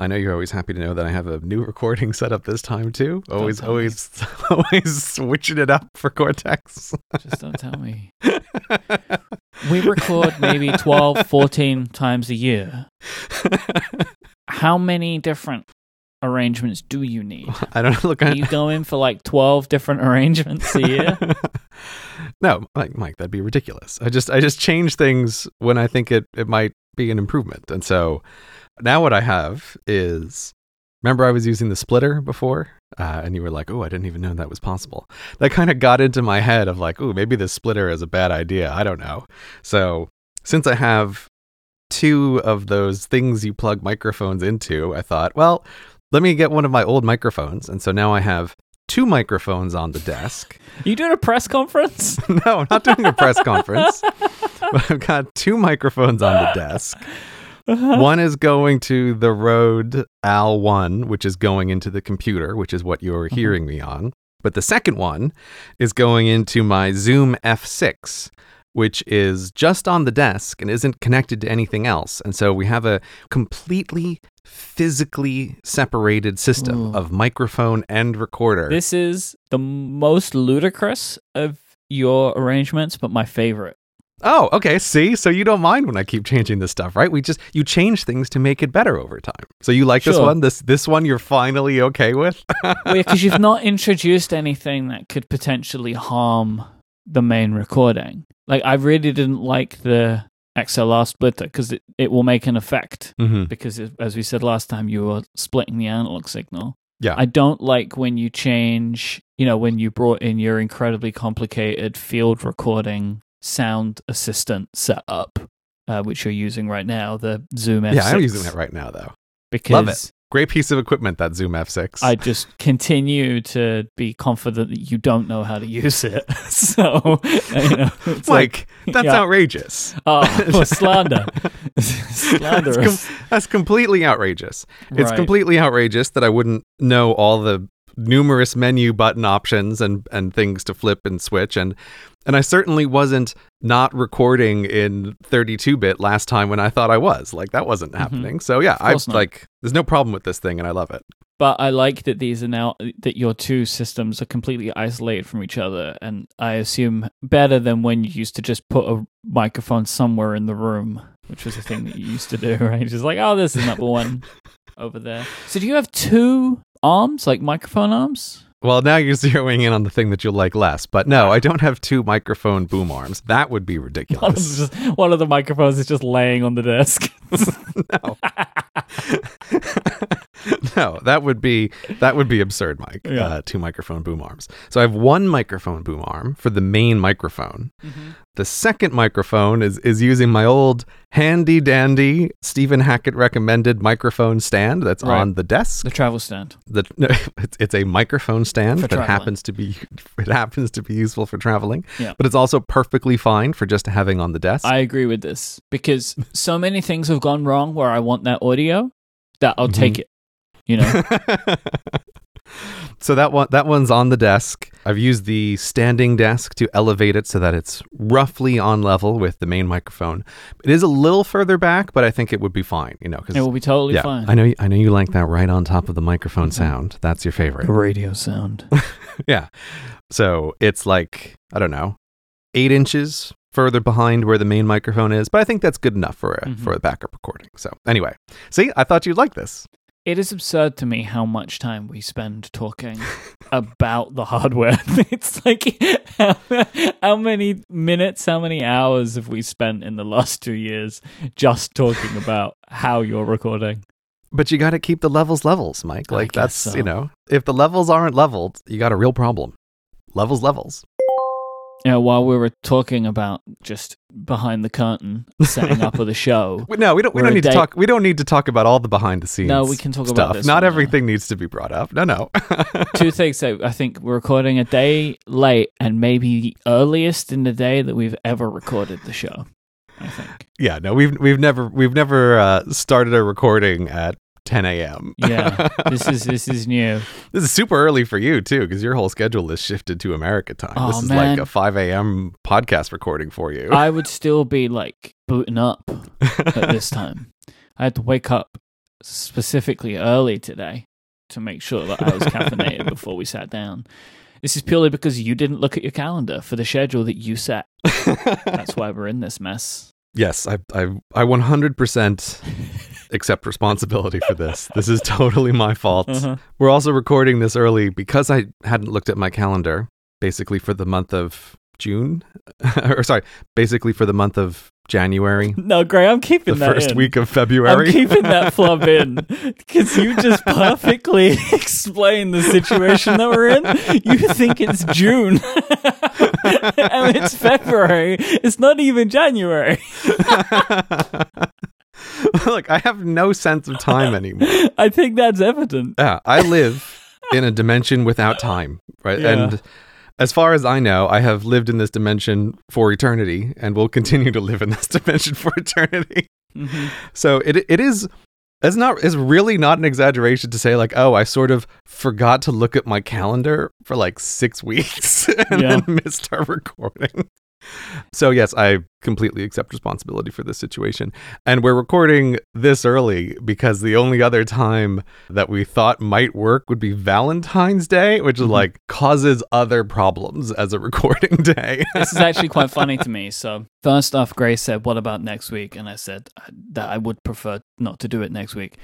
I know you're always happy to know that I have a new recording set up this time too. Always, always, always switching it up for Cortex. Just don't tell me. We record maybe 12, 14 times a year. How many different arrangements do you need? I don't look. Are I, you going for like 12 different arrangements a year? no, Myke, Myke, that'd be ridiculous. I just, I just change things when I think it, it might be an improvement. And so now what I have is, remember I was using the splitter before, uh, and you were like, "Oh, I didn't even know that was possible." That kind of got into my head of like, "Oh, maybe the splitter is a bad idea." I don't know. So since I have two of those things you plug microphones into, I thought, well, let me get one of my old microphones, and so now I have two microphones on the desk. You doing a press conference? no, I'm not doing a press conference. But I've got two microphones on the desk. Uh-huh. One is going to the Rode AI-1, which is going into the computer, which is what you're mm-hmm. hearing me on. But the second one is going into my Zoom F6, which is just on the desk and isn't connected to anything else. And so we have a completely physically separated system Ooh. of microphone and recorder. This is the most ludicrous of your arrangements, but my favorite. Oh, okay. See, so you don't mind when I keep changing this stuff, right? We just you change things to make it better over time. So you like this one? This this one you're finally okay with? Well, because you've not introduced anything that could potentially harm the main recording. Like, I really didn't like the XLR splitter because it, it will make an effect. mm-hmm. Because, it, as we said last time, you were splitting the analog signal. Yeah. I don't like when you change, you know, when you brought in your incredibly complicated field recording sound assistant setup, uh, which you're using right now, the Zoom F6. Yeah, I'm using it right now though. Because Love it. Great piece of equipment that Zoom F6. I just continue to be confident that you don't know how to use it. so, you know, it's like, Myke, that's yeah. outrageous. oh, well, slander. That's, Slanderous. com- that's completely outrageous. It's Right. completely outrageous that I wouldn't know all the numerous menu button options and and things to flip and switch and and I certainly wasn't not recording in 32-bit last time when I thought I was. Like that wasn't happening. So yeah, I Mm-hmm. not. like there's no problem with this thing and I love it. But I like that these are now that your two systems are completely isolated from each other, and I assume better than when you used to just put a microphone somewhere in the room, which was a thing that you used to do, right? Just like, oh, this is number one over there. So do you have two arms, like microphone arms? Well, now you're zeroing in on the thing that you'll like less. But no, I don't have two microphone boom arms. That would be One of, ridiculous. just, one of the microphones is just laying on the desk. no. no, that would be that would be absurd, Myke. Yeah. Uh, two microphone boom arms. So I have one microphone boom arm for the main microphone. The second microphone is is using my old handy dandy Stephen Hackett recommended microphone stand that's Right. on the desk. the travel stand. The, no, it's, it's a microphone stand For that traveling. happens to be it happens to be useful for traveling. Yeah. But it's also perfectly fine for just having on the desk. I agree with this because so many things have gone wrong where I want that audio that I'll take it. You know, so that one that one's on the desk. I've used the standing desk to elevate it so that it's roughly on level with the main microphone. It is a little further back, but I think it would be fine. You know, because it will be totally yeah, fine. I know I know you like that right on top of the microphone Mhm. sound. That's your favorite. The radio sound. yeah. So it's like I don't know, eight inches further behind where the main microphone is, but I think that's good enough for a Mhm. for a backup recording. So anyway, see, I thought you'd like this. It is absurd to me how much time we spend talking about the hardware. it's like how, how many minutes, how many hours have we spent in the last two years just talking about how you're recording? But you got to keep the levels levels, Myke. Like that's so. you know, if the levels aren't leveled, you got a real problem. Levels levels. You know, while we were talking about just behind the curtain setting up of the show, No, we don't. We don't need to talk. We don't need to talk about all the behind the scenes. No, we can talk about stuff. this Not everything needs to be brought up. No, no. two things that I think we're recording a day late and maybe the earliest in the day that we've ever recorded the show. I think. yeah, no. We've we've never we've never uh, started a recording at 10 a.m. Yeah, this is this is new. This is super early for you too, because your whole schedule is shifted to America time. Oh, this is man. like a 5 a.m. podcast recording for you. I would still be like booting up at this time. I had to wake up specifically early today to make sure that I was caffeinated before we sat down. This is purely because you didn't look at your calendar for the schedule that you set. That's why we're in this mess. Yes, I I I 100% accept responsibility for this. This is totally my fault. Uh-huh. We're also recording this early because I hadn't looked at my calendar basically for the month of June or sorry, basically for the month of January, No, Gray, I'm keeping the that first in. week of February. I'm keeping that flub in because you just perfectly explain the situation that we're in. You think it's June and it's February. It's not even January. Look, I have no sense of time anymore. I think that's evident. Yeah, I live in a dimension without time, right? Yeah. And as far as I know, I have lived in this dimension for eternity and will continue to live in this dimension for eternity. Mhm. So it it is it's not it's really not an exaggeration to say like, oh, I sort of forgot to look at my calendar for like six weeks and Yeah. then missed our recording. So yes, I completely accept responsibility for this situation. And we're recording this early because the only other time that we thought might work would be Valentine's Day, which is Mhm. like causes other problems as a recording day. This is actually quite funny to me. So, first off, Gray said, What about next week? And I said that I would prefer not to do it next week.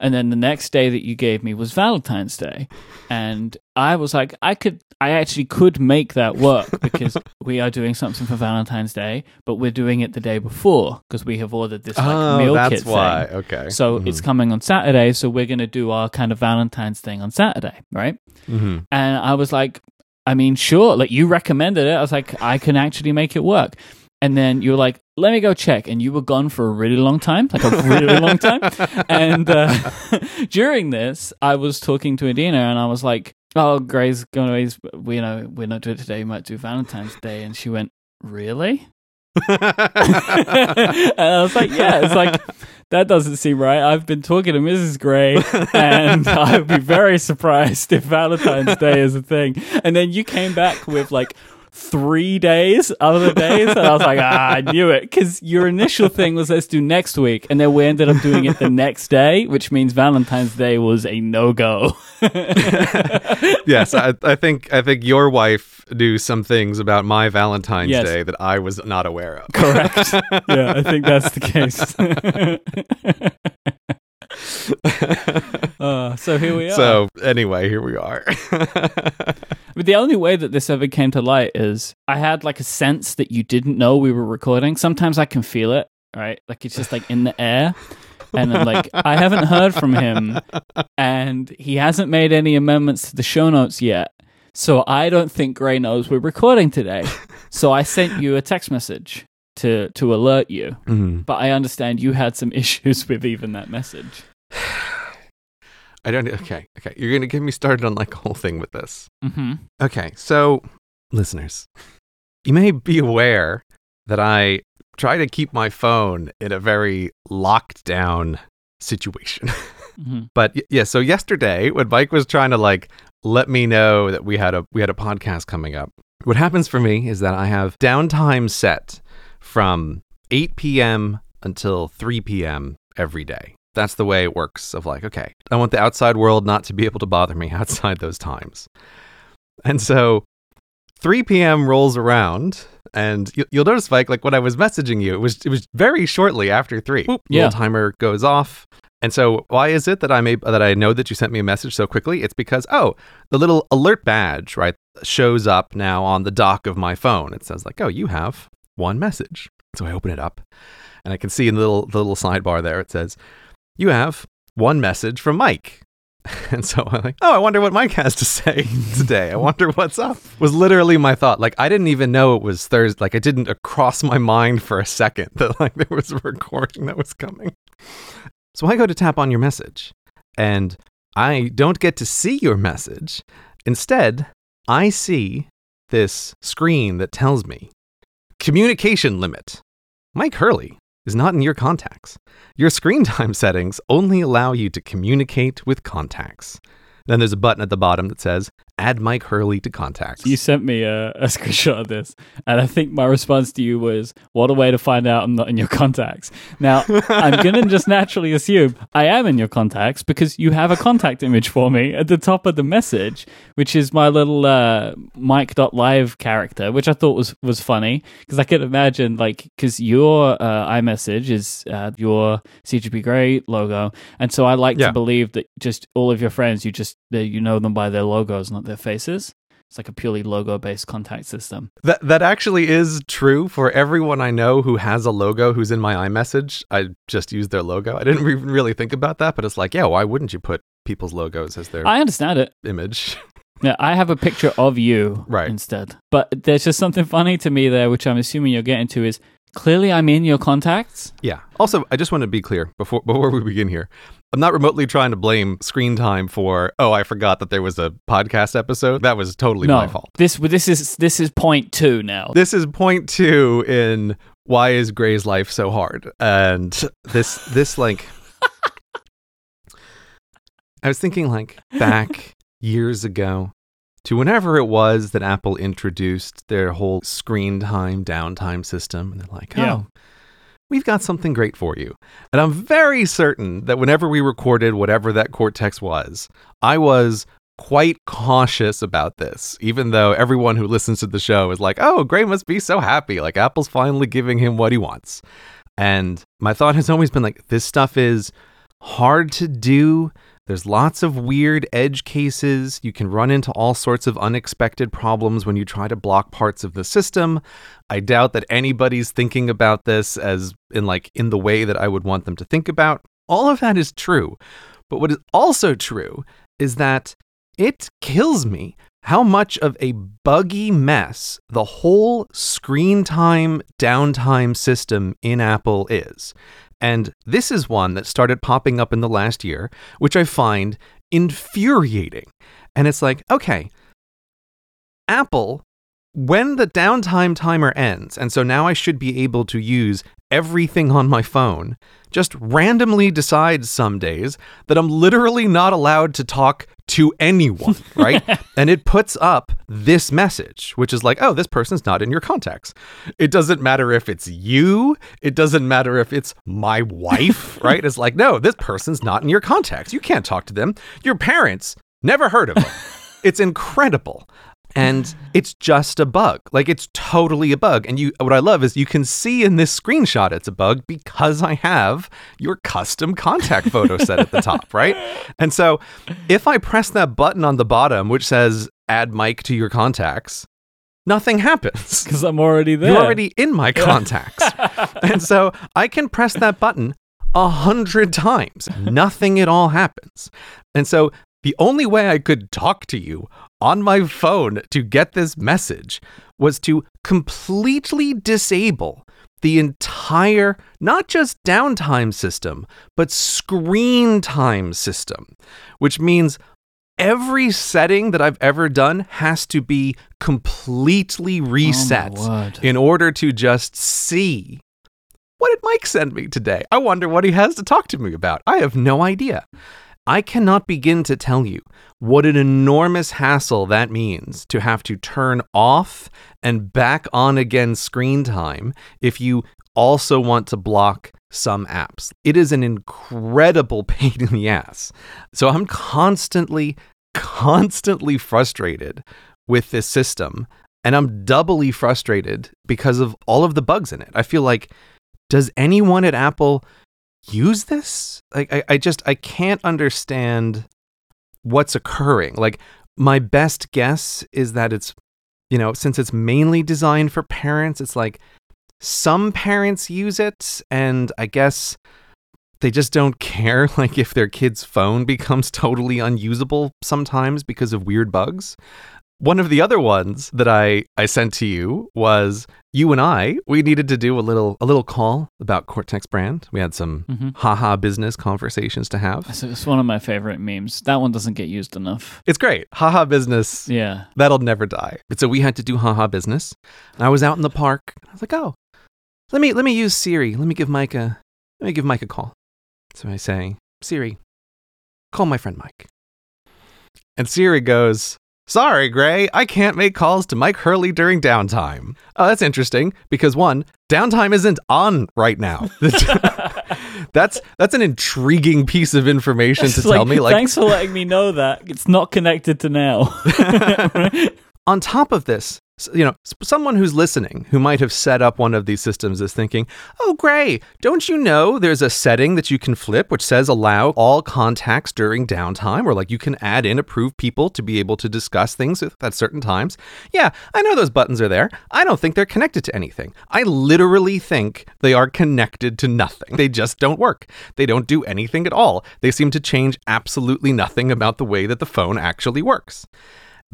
And then the next day that you gave me was Valentine's Day. And I was like, I could, I actually could make that work because we are doing something for Valentine's Day, but we're doing it the day before because we have ordered this like oh, meal that's kit why. thing. Okay. So it's coming on Saturday, so we're gonna do our kind of Valentine's thing on Saturday, right? hmm And I was like, I mean, sure. Like you recommended it. I was like, I can actually make it work. And then you were like, let me go check. And you were gone for a really long time, like a really long time. And uh, during this, I was talking to Adina and I was like, oh, Gray's going to, you know, we're not doing it today. We might do Valentine's Day. And she went, really? and I was like, yeah, it's like, that doesn't seem right. I've been talking to Mrs. Gray, and I would be very surprised if Valentine's Day is a thing. And then you came back with like three days, other days, and I was like, ah, I knew it. Because your initial thing was let's do next week, and then we ended up doing it the next day, which means Valentine's Day was a no go. yes, I, I think I think your wife knew some things about my Valentine's Yes. Day that I was not aware of. Correct. yeah, I think that's the case. uh, so here we are. so anyway, here we are. But the only way that this ever came to light is I had like a sense that you didn't know we were recording. Sometimes I can feel it, right? Like it's just like in the air. And then like I haven't heard from him and he hasn't made any amendments to the show notes yet. So I don't think Gray knows we're recording today. So I sent you a text message to to alert you. Mhm. But I understand you had some issues with even that message. I don't. Okay, okay. You're gonna get me started on like a whole thing with this. Mm-hmm. Okay, so listeners, you may be aware that I try to keep my phone in a very locked down situation. Mm-hmm. But yeah, so yesterday when Mike was trying to like let me know that we had a we had a podcast coming up, what happens for me is that I have downtime set from 8 p.m. until 3 p.m. every day. That's the way it works. Of like, okay, I want the outside world not to be able to bother me outside those times. And so 3 p.m. rolls around, and you, you'll notice, Myke, like when I was messaging you, it was it was very shortly after three. Boop, Yeah. Little timer goes off. And so, why is it that I'm able, that I know that you sent me a message so quickly? It's because oh, the little alert badge right shows up now on the dock of my phone. It says like, oh, you have one message. So I open it up, and I can see in the little the little sidebar there it says, you have one message from Myke. And so I'm like, oh, I wonder what Myke has to say today. I wonder what's up. Was literally my thought. Like I didn't even know it was Thursday. Like it didn't cross my mind for a second that like there was a recording that was coming. So I go to tap on your message, and I don't get to see your message. Instead, I see this screen that tells me communication limit. Myke Hurley is not in your contacts. Your screen time settings only allow you to communicate with contacts. Then there's a button at the bottom that says add Myke Hurley to contacts. You sent me a, a screenshot of this, and I think my response to you was, "What a way to find out I'm not in your contacts." Now, I'm gonna just naturally assume I am in your contacts because you have a contact image for me at the top of the message, which is my little uh, Mike.live character, which I thought was was funny because I could imagine like because your uh, iMessage is uh, your CGP Grey logo, and so I like Yeah. to believe that just all of your friends, you just you know them by their logos, not their faces. It's like a purely logo based contact system. That that actually is true for everyone I know who has a logo who's in my iMessage. I just use their logo. I didn't even really think about that, but it's like, yeah, why wouldn't you put people's logos as their I understand it. image? Yeah, I have a picture of you Right. instead. But there's just something funny to me there, which I'm assuming you're getting to is clearly I'm in your contacts. yeah. Also, I just want to be clear before before we begin here. I'm not remotely trying to blame screen time for, oh, I forgot that there was a podcast episode. That was totally no, my fault. this this is this is point two now. This is point two in why is Gray's life so hard? And this this like I was thinking like back years ago to whenever it was that Apple introduced their whole screen time downtime system and they're like, "Oh, Yeah. We've got something great for you." And I'm very certain that whenever we recorded whatever that Cortex was, I was quite cautious about this, even though everyone who listens to the show is like, oh, Gray must be so happy. Like, Apple's finally giving him what he wants. And my thought has always been like, this stuff is hard to do. There's lots of weird edge cases. You can run into all sorts of unexpected problems when you try to block parts of the system. I doubt that anybody's thinking about this as in like in the way that I would want them to think about. All of that is true. But what is also true is that it kills me how much of a buggy mess the whole screen time downtime system in Apple is. And this is one that started popping up in the last year, which I find infuriating. And it's like, okay, Apple, when the downtime timer ends, and so now I should be able to use everything on my phone, just randomly decides some days that I'm literally not allowed to talk to anyone, right? and it puts up this message, which is like, oh, this person's not in your contacts. It doesn't matter if it's you, it doesn't matter if it's my wife, right? It's like, no, this person's not in your contacts. You can't talk to them. Your parents never heard of them. it's incredible and it's just a bug. Like it's totally a bug. And you what i love is you can see in this screenshot it's a bug because i have your custom contact photo set at the top right? And so if i press that button on the bottom which says add mic to your contacts nothing happens. Because I'm already there. you're already in my contacts. And so i can press that button a hundred times. Nothing at all happens. And so the only way I could talk to you on my phone to get this message was to completely disable the entire, not just downtime system, but screen time system, which means every setting that I've ever done has to be completely oh, reset Oh in order to just see what did Myke send me today? I wonder what he has to talk to me about. I have no idea. I cannot begin to tell you what an enormous hassle that means to have to turn off and back on again screen time if you also want to block some apps. It is an incredible pain in the ass. So I'm constantly, constantly frustrated with this system. And I'm doubly frustrated because of all of the bugs in it. I feel like, does anyone at Apple use this? Like, I, I just, I can't understand what's occurring. Like, my best guess is that it's, you know, since it's mainly designed for parents, it's like some parents use it, and I guess they just don't care like if their kid's phone becomes totally unusable sometimes because of weird bugs. One of the other ones that I, I sent to you was you and I, we needed to do a little a little call about Cortex brand. We had some Mhm. haha business conversations to have. It's, it's one of my favorite memes. That one doesn't get used enough. It's great. Haha business. Yeah. That'll never die. But so we had to do haha business. And I was out in the park. I was like, oh, let me let me use Siri. Let me give Myke a let me give Myke a call. So I say, Siri, call my friend Myke. And Siri goes, Sorry, Gray, I can't make calls to Myke Hurley during downtime. Oh, that's interesting because one, downtime isn't on right now. that's that's an intriguing piece of information It's to tell me. Like, thanks for letting me know that it's not connected to now. on top of this, you know, someone who's listening who might have set up one of these systems is thinking, "Oh, Gray, don't you know there's a setting that you can flip which says allow all contacts during downtime, or like you can add in approved people to be able to discuss things at certain times?" Yeah, I know those buttons are there. I don't think they're connected to anything. I literally think they are connected to nothing. They just don't work. They don't do anything at all. They seem to change absolutely nothing about the way that the phone actually works.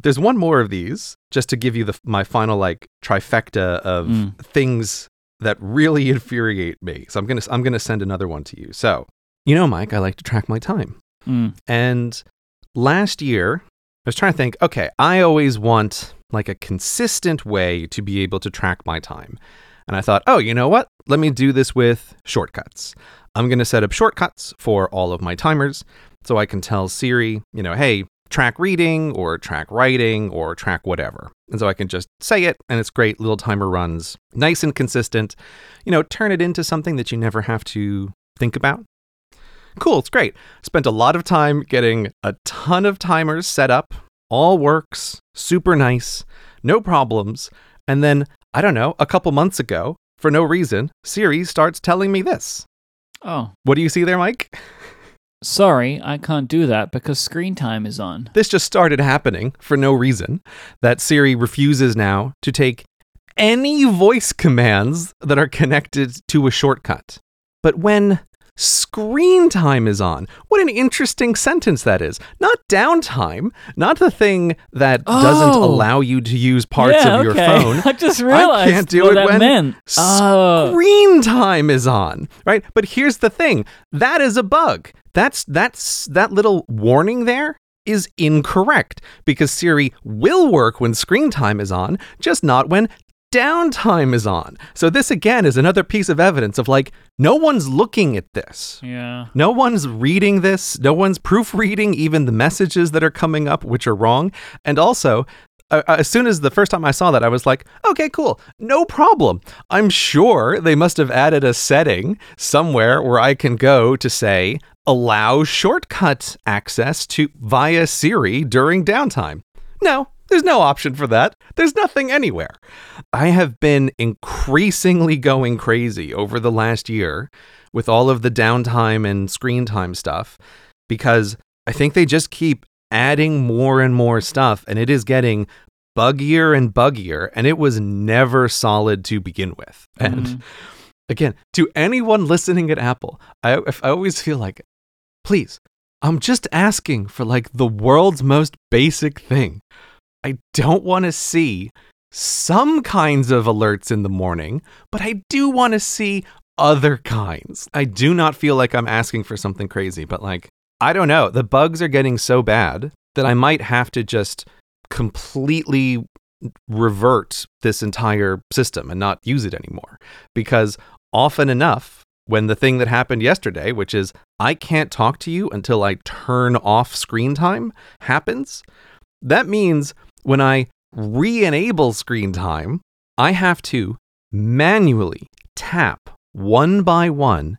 There's one more of these, just to give you the my final like trifecta of Mm. things that really infuriate me. So I'm gonna I'm gonna send another one to you. So you know, Myke, I like to track my time. Mm. And last year, I was trying to think, okay, I always want like a consistent way to be able to track my time. And I thought, oh, you know what? Let me do this with shortcuts. I'm going to set up shortcuts for all of my timers so I can tell Siri, you know, hey, track reading or track writing or track whatever. And so I can just say it and it's great. Little timer runs nice and consistent. You know, turn it into something that you never have to think about. Cool, it's great. Spent a lot of time getting a ton of timers set up. All works, super nice, no problems. And then, I don't know, a couple months ago, for no reason, Siri starts telling me this. Oh, What do you see there, Myke? Sorry, I can't do that because screen time is on. This just started happening for no reason. That Siri refuses now to take any voice commands that are connected to a shortcut. But when screen time is on, what an interesting sentence that is. Not downtime, not the thing that doesn't Oh. allow you to use parts yeah, of your okay. phone. I just realized can't do what it that when meant. Oh, Screen time is on, right? But here's the thing. That is a bug. That's that's that little warning there is incorrect because Siri will work when screen time is on, just not when downtime is on. So this again is another piece of evidence of like no one's looking at this. yeah. No one's reading this. No one's proofreading even the messages that are coming up, which are wrong. And also, uh, as soon as the first time I saw that, I was like, okay, cool. No problem. I'm sure they must have added a setting somewhere where I can go to say, allow shortcut access to via Siri during downtime. No, there's no option for that. There's nothing anywhere. I have been increasingly going crazy over the last year with all of the downtime and screen time stuff because I think they just keep adding more and more stuff and it is getting buggier and buggier and it was never solid to begin with. And Mhm. again, to anyone listening at Apple, I, I always feel like, please, I'm just asking for like the world's most basic thing. I don't want to see some kinds of alerts in the morning, but I do want to see other kinds. I do not feel like I'm asking for something crazy, but like, I don't know. The bugs are getting so bad that I might have to just completely revert this entire system and not use it anymore. Because often enough, when the thing that happened yesterday, which is I can't talk to you until I turn off screen time, happens, that means when I re enable screen time, I have to manually tap one by one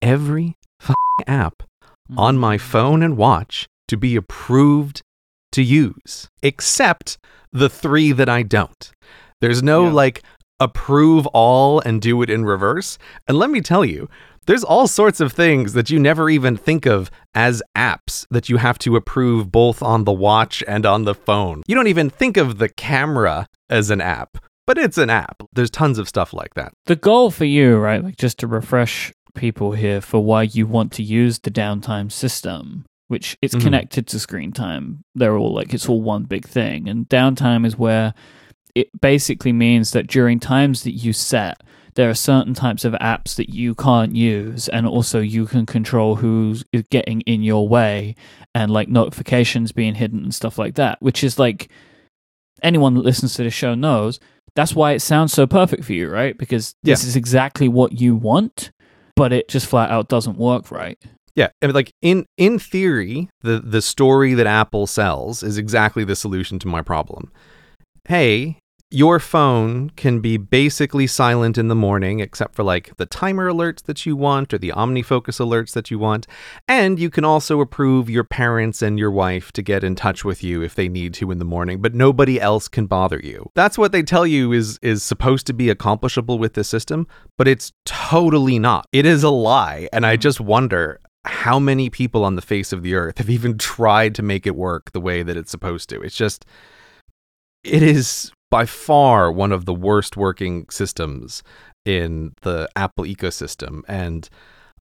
every fing app hmm. on my phone and watch to be approved to use, except the three that I don't. There's no Yeah. like approve all and do it in reverse. And let me tell you, there's all sorts of things that you never even think of as apps that you have to approve both on the watch and on the phone. You don't even think of the camera as an app, but it's an app. There's tons of stuff like that. the goal for you, right? Like just to refresh people here for why you want to use the downtime system, which it's Mhm. connected to screen time. They're all like it's all one big thing. And downtime is where it basically means that during times that you set, there are certain types of apps that you can't use, and also you can control who's getting in your way and like notifications being hidden and stuff like that, which is like anyone that listens to the show knows that's why it sounds so perfect for you, right? Because this is exactly what you want, but it just flat out doesn't work right. Yeah, I mean, like in in theory, the the story that Apple sells is exactly the solution to my problem. Hey, your phone can be basically silent in the morning, except for like the timer alerts that you want or the OmniFocus alerts that you want. And you can also approve your parents and your wife to get in touch with you if they need to in the morning, but nobody else can bother you. That's what they tell you is is supposed to be accomplishable with this system, but it's totally not. It is a lie, and I just wonder how many people on the face of the earth have even tried to make it work the way that it's supposed to. It's just it is by far one of the worst working systems in the Apple ecosystem. And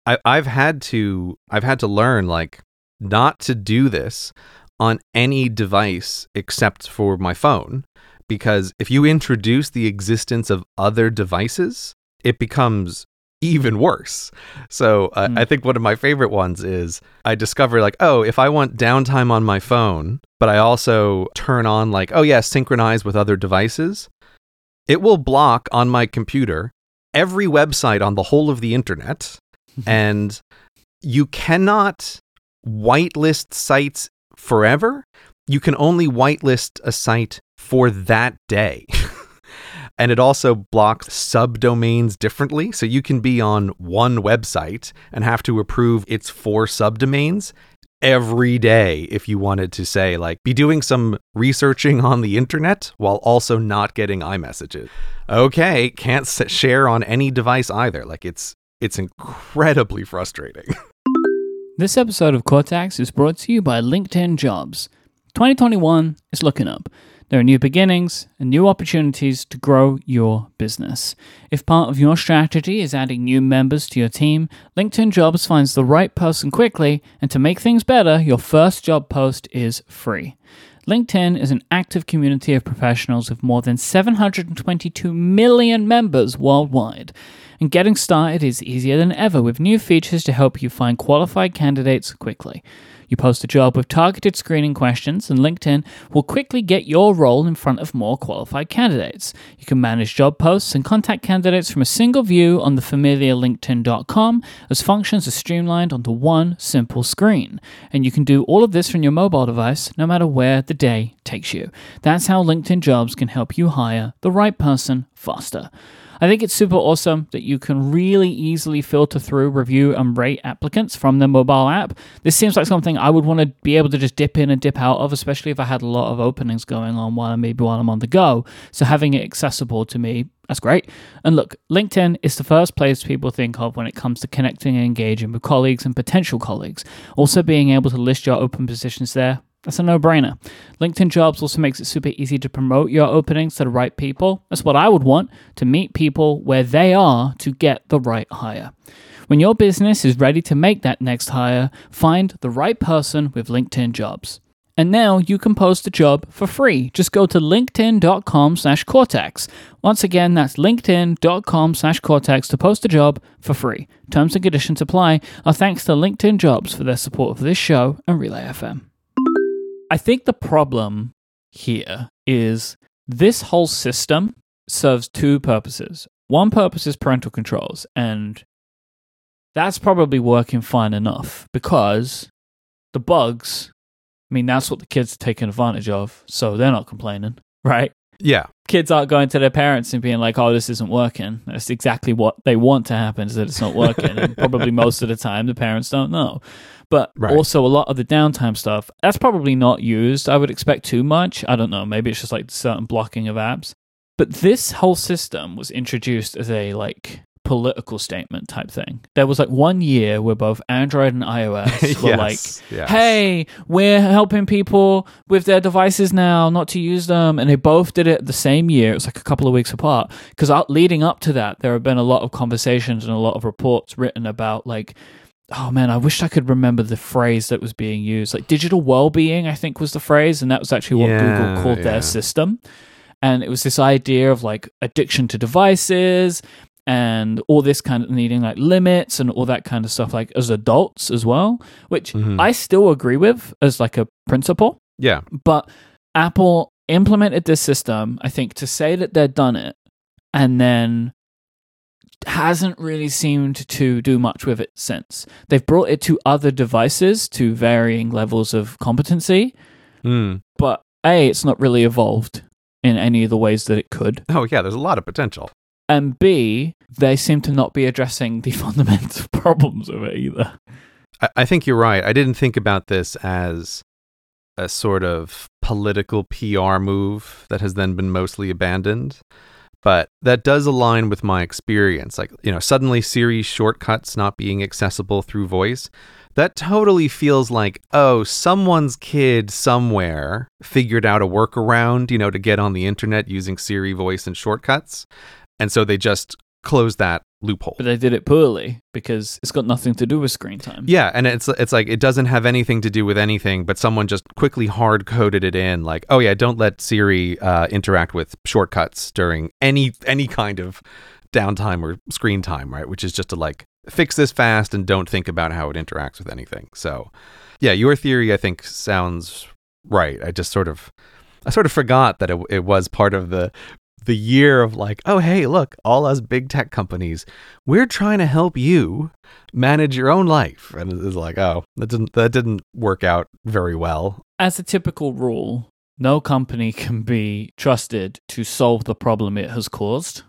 I, I've had to I've had to learn like not to do this on any device except for my phone. Because if you introduce the existence of other devices, it becomes even worse. So uh, mm. I think one of my favorite ones is I discover like, oh, if I want downtime on my phone, but I also turn on like, oh yeah, synchronize with other devices, it will block on my computer every website on the whole of the internet, and you cannot whitelist sites forever. You can only whitelist a site for that day. And it also blocks subdomains differently. So you can be on one website and have to approve its four subdomains every day if you wanted to say, like, be doing some researching on the internet while also not getting iMessages. Okay, can't share on any device either. Like, it's it's incredibly frustrating. this episode of Cortex is brought to you by LinkedIn Jobs. 2021 is looking up. There are new beginnings and new opportunities to grow your business. If part of your strategy is adding new members to your team, LinkedIn Jobs finds the right person quickly, and to make things better, your first job post is free. LinkedIn is an active community of professionals with more than 722 million members worldwide. And getting started is easier than ever with new features to help you find qualified candidates quickly. You post a job with targeted screening questions, and LinkedIn will quickly get your role in front of more qualified candidates. You can manage job posts and contact candidates from a single view on the familiar LinkedIn.com, as functions are streamlined onto one simple screen. And you can do all of this from your mobile device, no matter where the day takes you. That's how LinkedIn Jobs can help you hire the right person faster. I think it's super awesome that you can really easily filter through, review, and rate applicants from the mobile app. This seems like something I would want to be able to just dip in and dip out of, especially if I had a lot of openings going on while maybe while I'm on the go. So having it accessible to me that's great. And look, LinkedIn is the first place people think of when it comes to connecting and engaging with colleagues and potential colleagues. Also, being able to list your open positions there that's a no brainer. LinkedIn Jobs also makes it super easy to promote your openings to the right people. That's what I would want to meet people where they are to get the right hire. When your business is ready to make that next hire, find the right person with LinkedIn Jobs. And now you can post a job for free. Just go to linkedin.com slash cortex. Once again, that's linkedin.com slash cortex to post a job for free. Terms and conditions apply. Our thanks to LinkedIn Jobs for their support of this show and Relay FM. I think the problem here is this whole system serves two purposes. One purpose is parental controls, and that's probably working fine enough because the bugs, I mean, that's what the kids are taking advantage of, so they're not complaining, right? Yeah. Kids aren't going to their parents and being like, oh, this isn't working. That's exactly what they want to happen is that it's not working. and probably most of the time, the parents don't know. But right. also, a lot of the downtime stuff, that's probably not used. I would expect too much. I don't know. Maybe it's just like certain blocking of apps. But this whole system was introduced as a like political statement type thing. There was like one year where both Android and iOS were yes, like, yes. "Hey, we're helping people with their devices now, not to use them," and they both did it the same year. It was like a couple of weeks apart. Because uh, leading up to that, there have been a lot of conversations and a lot of reports written about like. Oh man, I wish I could remember the phrase that was being used. Like digital well-being, I think was the phrase, and that was actually what yeah, Google called yeah. their system and it was this idea of like addiction to devices and all this kind of needing like limits and all that kind of stuff like as adults as well which mm-hmm. i still agree with as like a principle yeah but apple implemented this system i think to say that they'd done it and then hasn't really seemed to do much with it since. They've brought it to other devices to varying levels of competency, Mm. but A, it's not really evolved in any of the ways that it could. Oh yeah, there's a lot of potential. And B, they seem to not be addressing the fundamental problems of it either. I, I think you're right. I didn't think about this as a sort of political PR move that has then been mostly abandoned. But that does align with my experience. Like, you know, suddenly Siri shortcuts not being accessible through voice. That totally feels like, oh, someone's kid somewhere figured out a workaround, you know, to get on the internet using Siri voice and shortcuts. And so they just closed that loophole. But they did it poorly because it's got nothing to do with screen time. Yeah, and it's it's like it doesn't have anything to do with anything, but someone just quickly hard coded it in, like, oh yeah, don't let Siri uh, interact with shortcuts during any any kind of downtime or screen time, right? Which is just to like fix this fast and don't think about how it interacts with anything. So, yeah, your theory I think sounds right. I just sort of I sort of forgot that it, it was part of the the year of like, oh hey, look, all us big tech companies, we're trying to help you manage your own life. And it's like, oh, that didn't that didn't work out very well. As a typical rule, no company can be trusted to solve the problem it has caused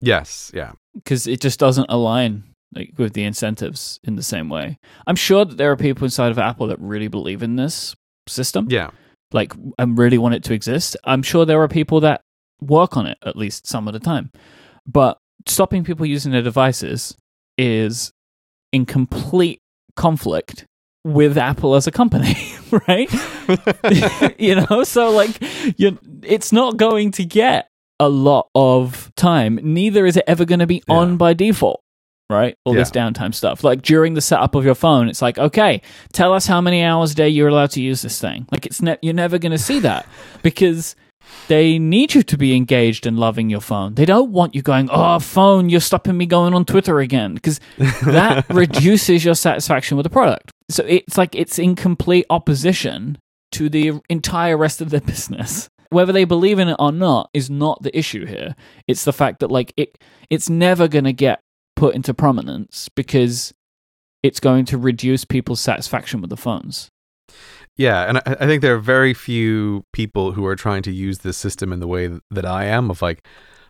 Yes, yeah. because it just doesn't align like, with the incentives in the same way. I'm sure that there are people inside of Apple that really believe in this system, Yeah. like and really want it to exist. I'm sure there are people that work on it at least some of the time. But stopping people using their devices is in complete conflict with Apple as a company, right? you know, so like you it's not going to get a lot of time. Neither is it ever going to be Yeah. on by default. Right? All this downtime stuff. Like during the setup of your phone, it's like, okay, tell us how many hours a day you're allowed to use this thing. Like it's ne- you're never going to see that because they need you to be engaged and loving your phone. They don't want you going, "Oh, phone, you're stopping me going on Twitter again," because that reduces your satisfaction with the product. So it's like it's in complete opposition to the entire rest of their business. Whether they believe in it or not is not the issue here. It's the fact that like it it's never going to get put into prominence because it's going to reduce people's satisfaction with the phones. Yeah, and I, I think there are very few people who are trying to use this system in the way that I am of like,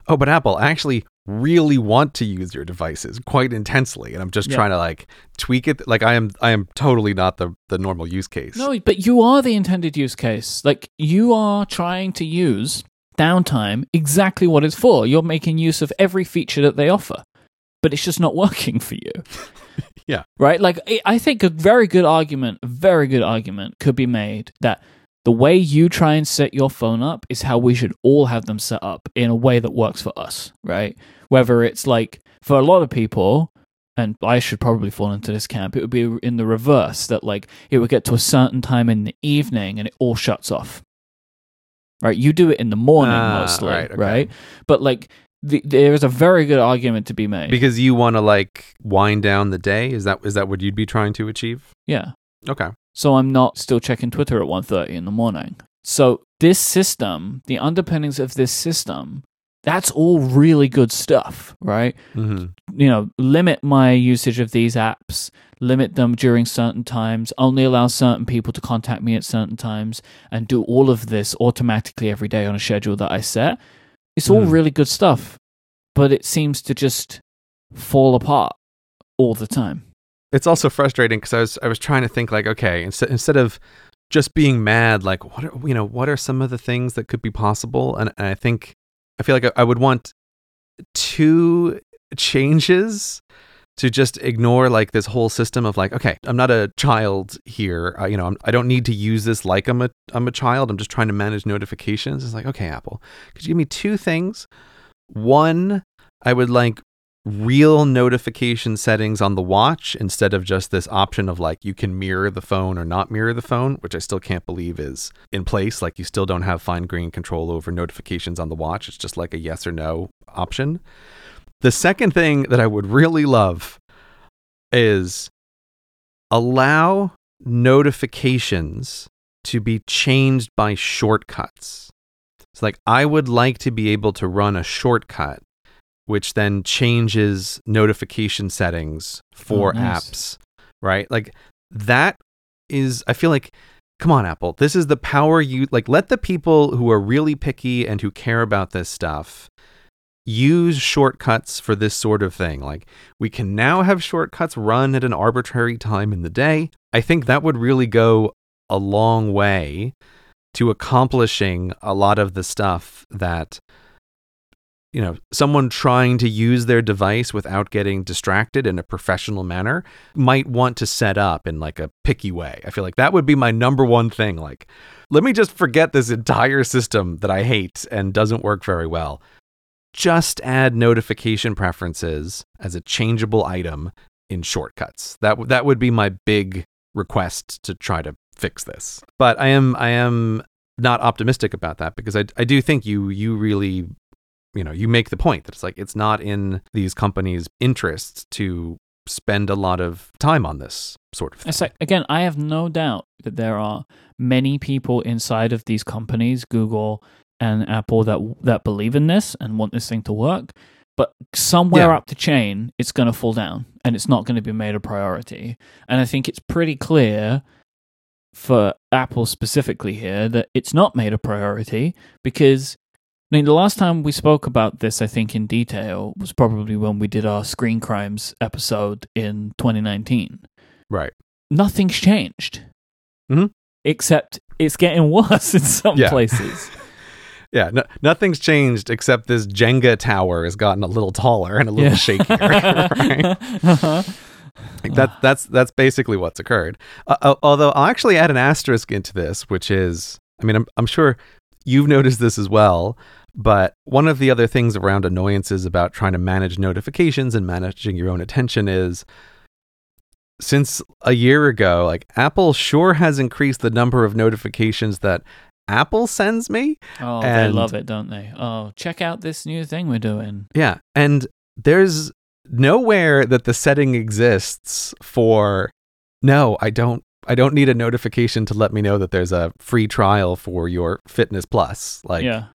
oh, but Apple, I actually really want to use your devices quite intensely, and I'm just Yeah. trying to like tweak it. Like I am, I am totally not the the normal use case. No, but you are the intended use case. Like you are trying to use downtime exactly what it's for. You're making use of every feature that they offer, but it's just not working for you. Yeah. Right? Like I- I think a very good argument, a very good argument could be made that the way you try and set your phone up is how we should all have them set up in a way that works for us, right? Whether it's like for a lot of people, and I should probably fall into this camp, it would be in the reverse that like it would get to a certain time in the evening and it all shuts off. Right? You do it in the morning Ah, mostly, right, right. But like the, there is a very good argument to be made. because you want to like wind down the day. Is that is that what you'd be trying to achieve? yeah. Okay. so I'm not still checking Twitter at 1.30 in the morning. So this system, the underpinnings of this system, that's all really good stuff, right? hmm You know, limit my usage of these apps, limit them during certain times, only allow certain people to contact me at certain times, and do all of this automatically every day on a schedule that I set. It's all Mhm. really good stuff, but it seems to just fall apart all the time. It's also frustrating because I was I was trying to think like, okay, instead instead of just being mad, like what are you know what are some of the things that could be possible? And, and I think I feel like I, I would want two changes to just ignore like this whole system of like, okay, I'm not a child here. You know, I'm, I don't need to use this like I'm a I'm a child. I'm just trying to manage notifications. It's like, okay, Apple, could you give me two things? One, I would like real notification settings on the watch instead of just this option of like you can mirror the phone or not mirror the phone, which I still can't believe is in place. Like you still don't have fine grained control over notifications on the watch. It's just like a yes or no option. The second thing that I would really love is allow notifications to be changed by shortcuts. It's like I would like to be able to run a shortcut which then changes notification settings for Oh, nice. apps, right? Like that is, I feel like, come on, Apple, this is the power you like. Let the people who are really picky and who care about this stuff use shortcuts for this sort of thing. Like we can now have shortcuts run at an arbitrary time in the day. I think that would really go a long way to accomplishing a lot of the stuff that you know someone trying to use their device without getting distracted in a professional manner might want to set up in like a picky way i feel like that would be my number one thing like let me just forget this entire system that i hate and doesn't work very well just add notification preferences as a changeable item in shortcuts. That w- that would be my big request to try to fix this. But i am i am not optimistic about that because i i do think you you really you know you make the point that it's like it's not in these companies interests to spend a lot of time on this sort of thing. like again, I have no doubt that there are many people inside of these companies, Google and Apple, that that believe in this and want this thing to work. But somewhere Yeah. up the chain, it's going to fall down, and it's not going to be made a priority. And I think it's pretty clear for Apple specifically here that it's not made a priority because. I mean, the last time we spoke about this, I think, in detail was probably when we did our screen crimes episode in 2019 right nothing's changed. Mhm. Except it's getting worse in some Yeah. places. Yeah no, nothing's changed except this jenga tower has gotten a little taller and a little Yeah. shakier right? Uh-huh. Like that that's that's basically what's occurred. Uh, uh, although I'll actually add an asterisk into this, which is, I mean, I'm I'm sure you've noticed this as well. But one of the other things around annoyances about trying to manage notifications and managing your own attention is since a year ago, like Apple sure has increased the number of notifications that Apple sends me. Oh, they love it, don't they? Oh, check out this new thing we're doing. Yeah. And there's nowhere that the setting exists for no, I don't I don't need a notification to let me know that there's a free trial for your Fitness Plus. Like, yeah.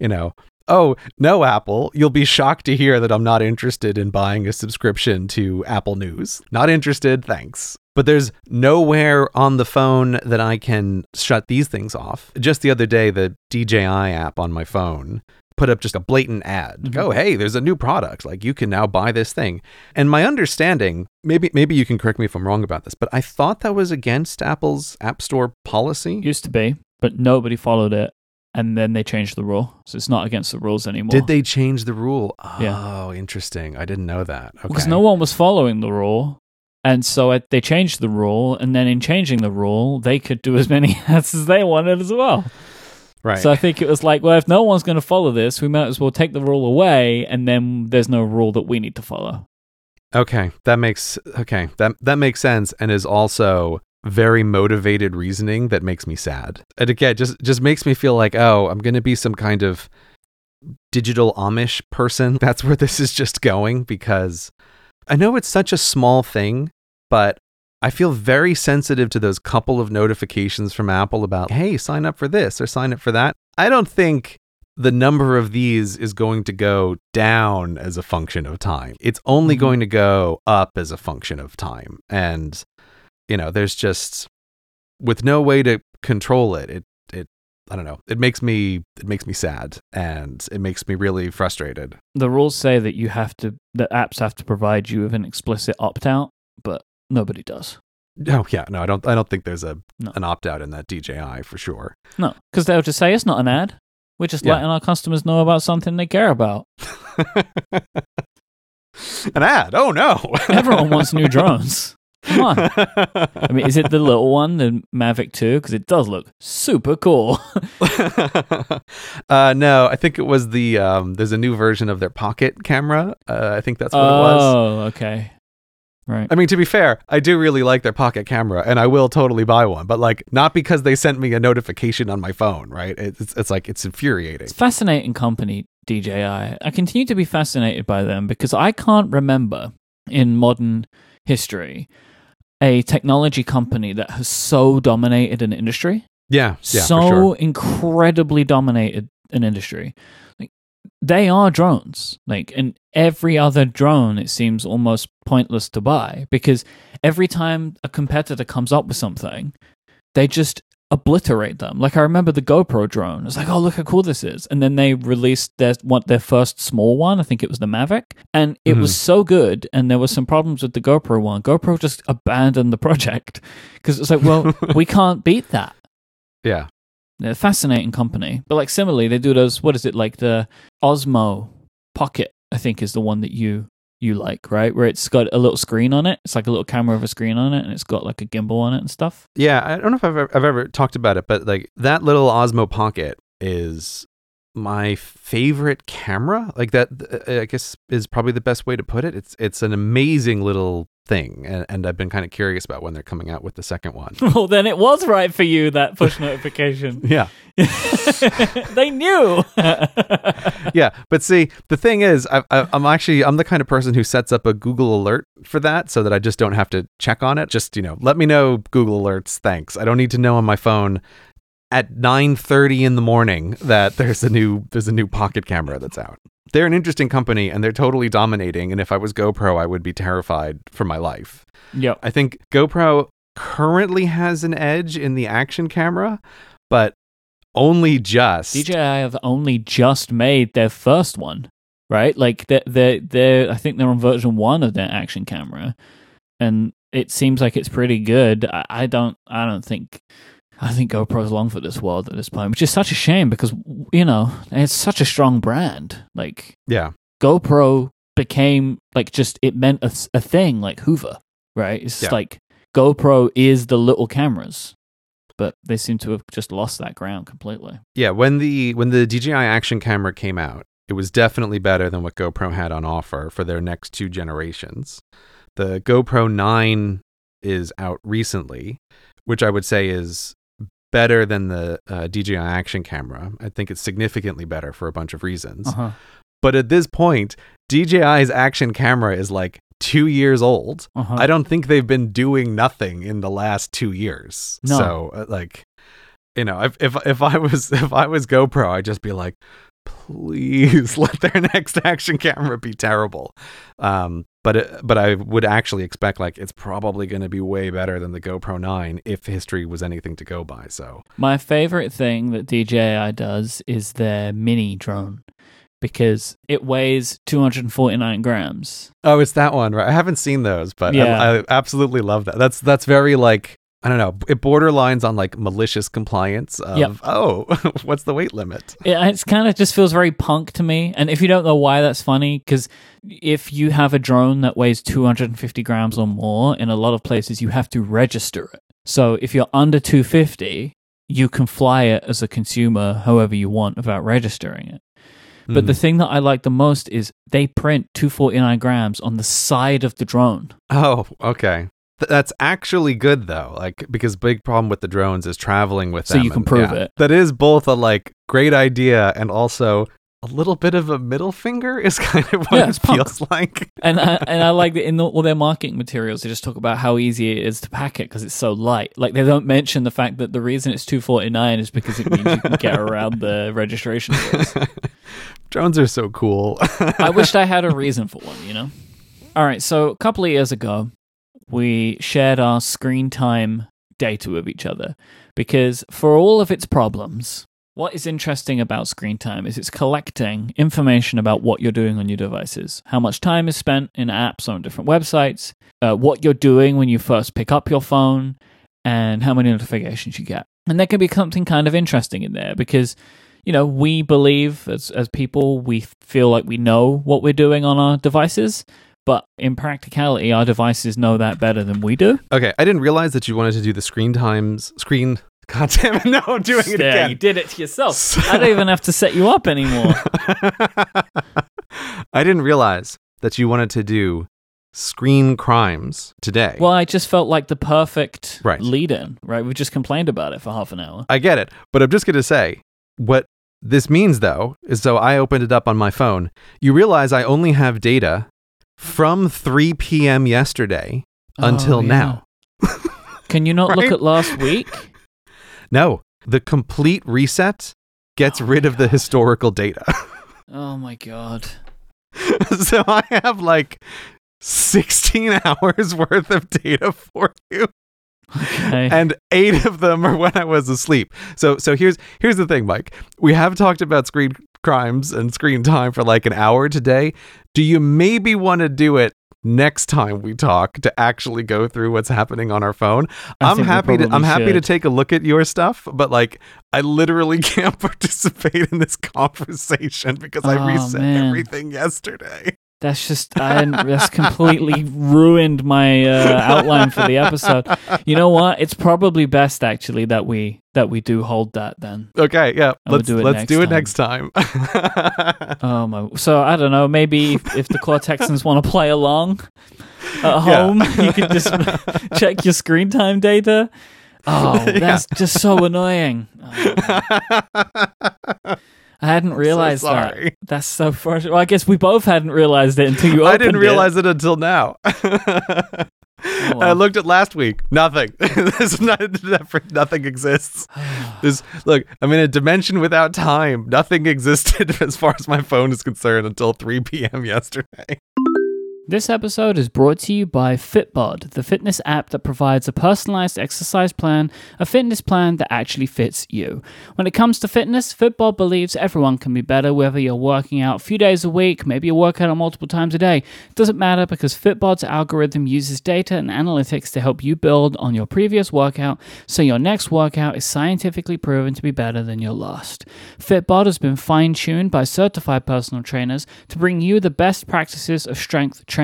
you know, oh, no Apple, you'll be shocked to hear that I'm not interested in buying a subscription to Apple News. Not interested, thanks. But there's nowhere on the phone that I can shut these things off. Just the other day, the DJI app on my phone put up just a blatant ad. Mhm. oh, hey, there's a new product. Like you can now buy this thing. And my understanding, maybe maybe you can correct me if I'm wrong about this, but I thought that was against Apple's App Store policy. Used to be, but nobody followed it. And then they changed the rule. So it's not against the rules anymore. Did they change the rule? Oh, Yeah. interesting. I didn't know that. Okay. Because no one was following the rule. And so it, they changed the rule. And then in changing the rule, they could do as many ads as they wanted as well. right. So I think it was like, well, if no one's going to follow this, we might as well take the rule away, and then there's no rule that we need to follow. okay, that makes okay. That that makes sense and is also very motivated reasoning that makes me sad. And again, just just makes me feel like, oh, I'm going to be some kind of digital Amish person. That's where this is just going because I know it's such a small thing, but I feel very sensitive to those couple of notifications from Apple about, hey, sign up for this or sign up for that. I don't think the number of these is going to go down as a function of time. It's only Mhm. going to go up as a function of time. And, you know, there's just, with no way to control it, it, I don't know. It makes me, it makes me sad and it makes me really frustrated. The rules say that you have to, that apps have to provide you with an explicit opt out, but nobody does. Oh yeah, no, I don't. I don't think there's a No. an opt out in that DJI for sure. No, because they'll just say it's not an ad. We're just Yeah. letting our customers know about something they care about. an ad? Oh no! Everyone wants new drones. Come on. I mean, is it the little one, the Mavic 2? Because it does look super cool. uh, no, I think it was the. Um, there's a new version of their Pocket camera. Uh, I think that's what it was. oh, okay. Right. I mean, to be fair, I do really like their Pocket camera, and I will totally buy one. But like, not because they sent me a notification on my phone, right? It's it's like it's infuriating. It's fascinating company, DJI. I continue to be fascinated by them because I can't remember in modern history a technology company that has so dominated an industry. Yeah, yeah, so sure. incredibly dominated an industry. Like they are drones. Like, and every other drone, it seems almost pointless to buy because every time a competitor comes up with something, they just obliterate them. Like I remember the GoPro drone. It's like, oh look how cool this is. And then they released their one their first small one. I think it was the Mavic, and it mm-hmm. was so good. And there were some problems with the GoPro one. GoPro just abandoned the project because it's like, well, we can't beat that. Yeah. They're a fascinating company. But like similarly, they do those. What is it like the Osmo Pocket? I think is the one that you you like, right? Where it's got a little screen on it. It's like a little camera with a screen on it, and it's got like a gimbal on it and stuff. Yeah, I don't know if I've ever, I've ever talked about it, but like that little Osmo Pocket is my favorite camera. Like that, uh, I guess is probably the best way to put it. It's it's an amazing little thing, and, and I've been kind of curious about when they're coming out with the second one. well, then it was right for you that push notification. yeah, they knew. yeah, but see, the thing is, I, I, I'm actually I'm the kind of person who sets up a Google alert for that, so that I just don't have to check on it. Just you know, let me know Google alerts. Thanks. I don't need to know on my phone at 9:30 in the morning that there's a new there's a new pocket camera that's out. They're an interesting company and they're totally dominating and if I was GoPro I would be terrified for my life. Yeah. I think GoPro currently has an edge in the action camera, but only just. DJI have only just made their first one, right? Like they they they I think they're on version 1 of their action camera and it seems like it's pretty good. I, I don't I don't think I think GoPro's long for this world at this point, which is such a shame because you know it's such a strong brand. Like Yeah. GoPro became like just it meant a, a thing like Hoover, right? It's Yeah. like GoPro is the little cameras, but they seem to have just lost that ground completely. Yeah, when the when the DJI action camera came out, it was definitely better than what GoPro had on offer for their next two generations. The GoPro 9 is out recently, which I would say is better than the uh, DJI action camera. I think it's significantly better for a bunch of reasons. Uh-huh. But at this point, DJI's action camera is like 2 years old. Uh-huh. I don't think they've been doing nothing in the last 2 years. No. So, uh, like you know, if if if I was if I was GoPro, I'd just be like, please let their next action camera be terrible. Um, but it, but I would actually expect like it's probably going to be way better than the GoPro 9 if history was anything to go by. So My favorite thing that DJI does is their mini drone because it weighs 249 grams. oh, it's that one, right? I haven't seen those, but Yeah. I, I absolutely love that. That's that's very like. I don't know. It borderlines on like malicious compliance of, Yep. oh, what's the weight limit? It it's kind of just feels very punk to me. And if you don't know why that's funny, because if you have a drone that weighs 250 grams or more, in a lot of places you have to register it. So if you're under 250, you can fly it as a consumer however you want without registering it. But the Mhm. thing that I like the most is they print 249 grams on the side of the drone. Oh, okay. Th- That's actually good though, like because big problem with the drones is traveling with So them. So you can and- prove yeah. it. That is both a like great idea and also a little bit of a middle finger is kind of what Yeah, it it's punk. feels like. and I, and I like that in the, all their marketing materials, they just talk about how easy it is to pack it because it's so light. Like they don't mention the fact that the reason it's two forty nine is because it means you can get around the registration. drones are so cool. I wished I had a reason for one. You know. All right, so a couple of years ago, we shared our screen time data with each other because for all of its problems. What is interesting about screen time is it's collecting information about what you're doing on your devices, how much time is spent in apps on different websites, uh, what you're doing when you first pick up your phone, and how many notifications you get. And there can be something kind of interesting in there because, you know, we believe as, as people, we feel like we know what we're doing on our devices. But in practicality, our devices know that better than we do. okay, I didn't realize that you wanted to do the screen times screen. God damn it! No, I'm doing it again. you did it to yourself. I don't even have to set you up anymore. I didn't realize that you wanted to do screen crimes today. Well, I just felt like the perfect Right. lead in, right? We've just complained about it for half an hour. I get it, but I'm just going to say what this means though is so I opened it up on my phone. You realize I only have data from 3 p.m. yesterday oh, until Oh, yeah. now. Can you not look at last week? No, the complete reset gets Oh rid of the oh, historical data. Oh my god. so I have like 16 hours worth of data for you. Okay. and eight of them are when I was asleep. So so here's here's the thing, Myke. We have talked about screen crimes and screen time for like an hour today. Do you maybe want to do it next time we talk to actually go through what's happening on our phone? I I'm happy to I'm probably happy to take a look at your stuff, but like I literally can't participate in this conversation because I Oh, reset man. everything yesterday. That's just I that's completely ruined my uh, outline for the episode. You know what? It's probably best actually that we that we do hold that then. Okay, yeah. Let's do it let's next do it time. next time. Oh my! So I don't know. Maybe if, if the Cortexans want to play along at Yeah. home, you could just check your screen time data. Oh, Yeah. that's just so annoying. Oh, I hadn't realized that. sorry. That's so frustrating. Well, I guess we both hadn't realized it until you opened I didn't realize it, until now. Oh, I looked at last week. Nothing. There's not, nothing exists. There's look. I'm in a dimension without time. Nothing existed as far as my phone is concerned until 3 p.m. yesterday. This episode is brought to you by Fitbod, the fitness app that provides a personalized exercise plan, a fitness plan that actually fits you. When it comes to fitness, Fitbod believes everyone can be better, whether you're working out a few days a week, maybe you work out multiple times a day. It doesn't matter because Fitbod's algorithm uses data and analytics to help you build on your previous workout so your next workout is scientifically proven to be better than your last. Fitbod has been fine tuned by certified personal trainers to bring you the best practices of strength training.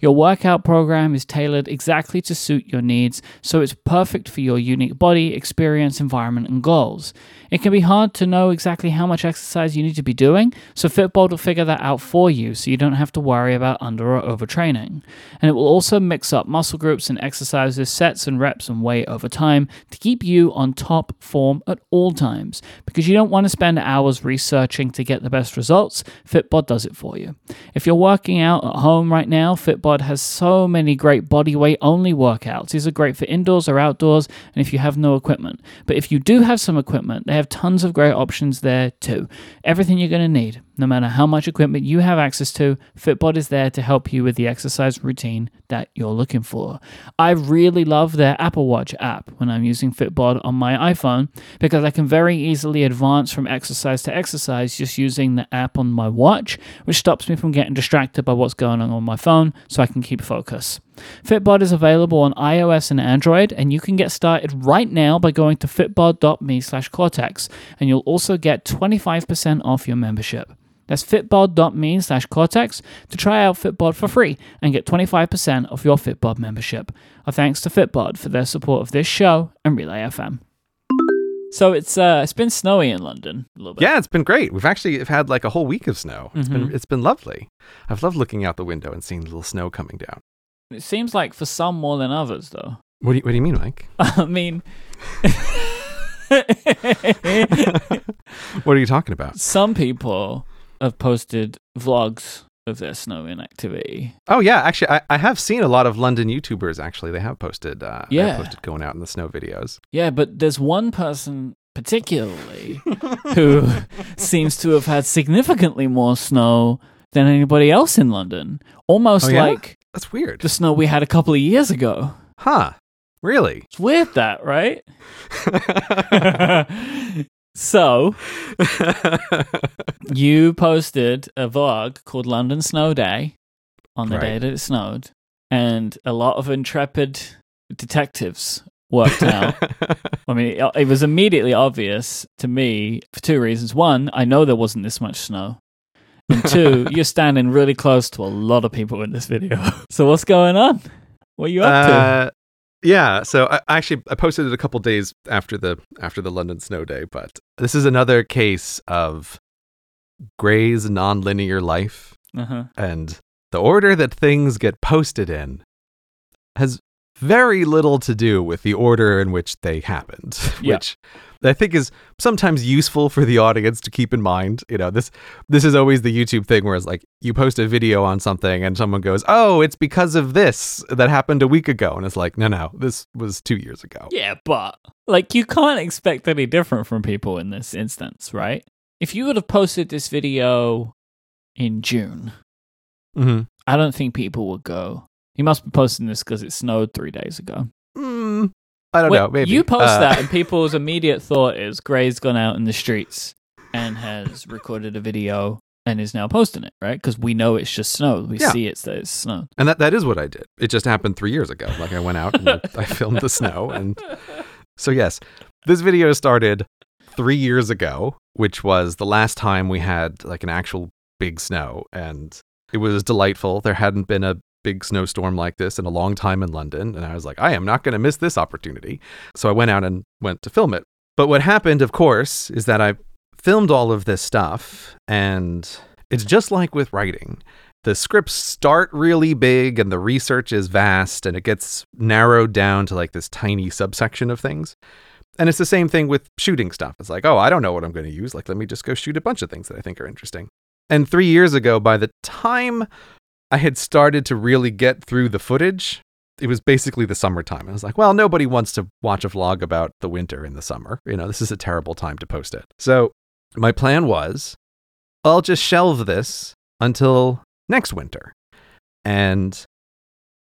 Your workout program is tailored exactly to suit your needs, so it's perfect for your unique body, experience, environment, and goals. It can be hard to know exactly how much exercise you need to be doing, so Fitbod will figure that out for you so you don't have to worry about under or overtraining. And it will also mix up muscle groups and exercises, sets and reps and weight over time to keep you on top form at all times. Because you don't want to spend hours researching to get the best results, Fitbod does it for you. If you're working out at home right now, Fitbod has so many great body weight only workouts. These are great for indoors or outdoors, and if you have no equipment. But if you do have some equipment, they have tons of great options there too. Everything you're going to need, no matter how much equipment you have access to, Fitbod is there to help you with the exercise routine that you're looking for. I really love their Apple Watch app when I'm using Fitbod on my iPhone because I can very easily advance from exercise to exercise just using the app on my watch, which stops me from getting distracted by what's going on on my phone so I can keep focus. Fitbod is available on iOS and Android, and you can get started right now by going to fitbod.me slash cortex, and you'll also get 25% off your membership. That's fitbod.me slash cortex to try out Fitbod for free and get 25% off your Fitbod membership. Our thanks to Fitbod for their support of this show and Relay FM. So it's uh it's been snowy in London a little bit. Yeah, it's been great. We've actually had like a whole week of snow. It's been Mhm. it's been lovely. I've loved looking out the window and seeing little snow coming down. It seems like for some more than others though. What do you, what do you mean, Myke? I mean What are you talking about? some people have posted vlogs of their snowing activity. Oh yeah, actually, I, I have seen a lot of London YouTubers. Actually, they have posted. Uh, they have Yeah. posted going out in the snow videos. Yeah, but there's one person particularly who seems to have had significantly more snow than anybody else in London. Almost Oh, yeah? like That's weird, the snow we had a couple of years ago. huh? Really? It's weird that, right? so, you posted a vlog called London Snow Day on the day that it snowed, and a lot of intrepid detectives worked out. I mean, it, it was immediately obvious to me for two reasons. One, I know there wasn't this much snow. And two, you're standing really close to a lot of people in this video. So what's going on? What are you up to? Uh, Yeah, so I I actually I posted it a couple days after the after the London snow day, but this is another case of Gray's nonlinear life Uh-huh. and the order that things get posted in has very little to do with the order in which they happened, Yeah. which I think is sometimes useful for the audience to keep in mind. You know, this this is always the YouTube thing where it's like you post a video on something and someone goes, "Oh, it's because of this that happened a week ago," and it's like, "No, no, this was two years ago." Yeah, but like you can't expect any different from people in this instance, right? if you would have posted this video in June, hmm I don't think people would go. You must be posting this because it snowed three days ago. Mm, I don't Wait, know. Maybe You post Uh, that, and people's immediate thought is Gray's gone out in the streets and has recorded a video and is now posting it, right? Because we know it's just snow. We Yeah. see it's that it's snow. and that that is what I did. It just happened three years ago. Like I went out and I filmed the snow, and so yes, this video started three years ago, which was the last time we had like an actual big snow, and it was delightful. There hadn't been a big snowstorm like this in a long time in London, and I was like, I am not going to miss this opportunity. So I went out and went to film it. But what happened, of course, is that I filmed all of this stuff, and it's just like with writing. The scripts start really big and the research is vast and it gets narrowed down to like this tiny subsection of things. And it's the same thing with shooting stuff. It's like, oh, I don't know what I'm going to use. Like, let me just go shoot a bunch of things that I think are interesting. And three years ago, by the time I had started to really get through the footage, it was basically the summertime. I was like, well, nobody wants to watch a vlog about the winter in the summer. You know, this is a terrible time to post it. So my plan was I'll just shelve this until next winter. And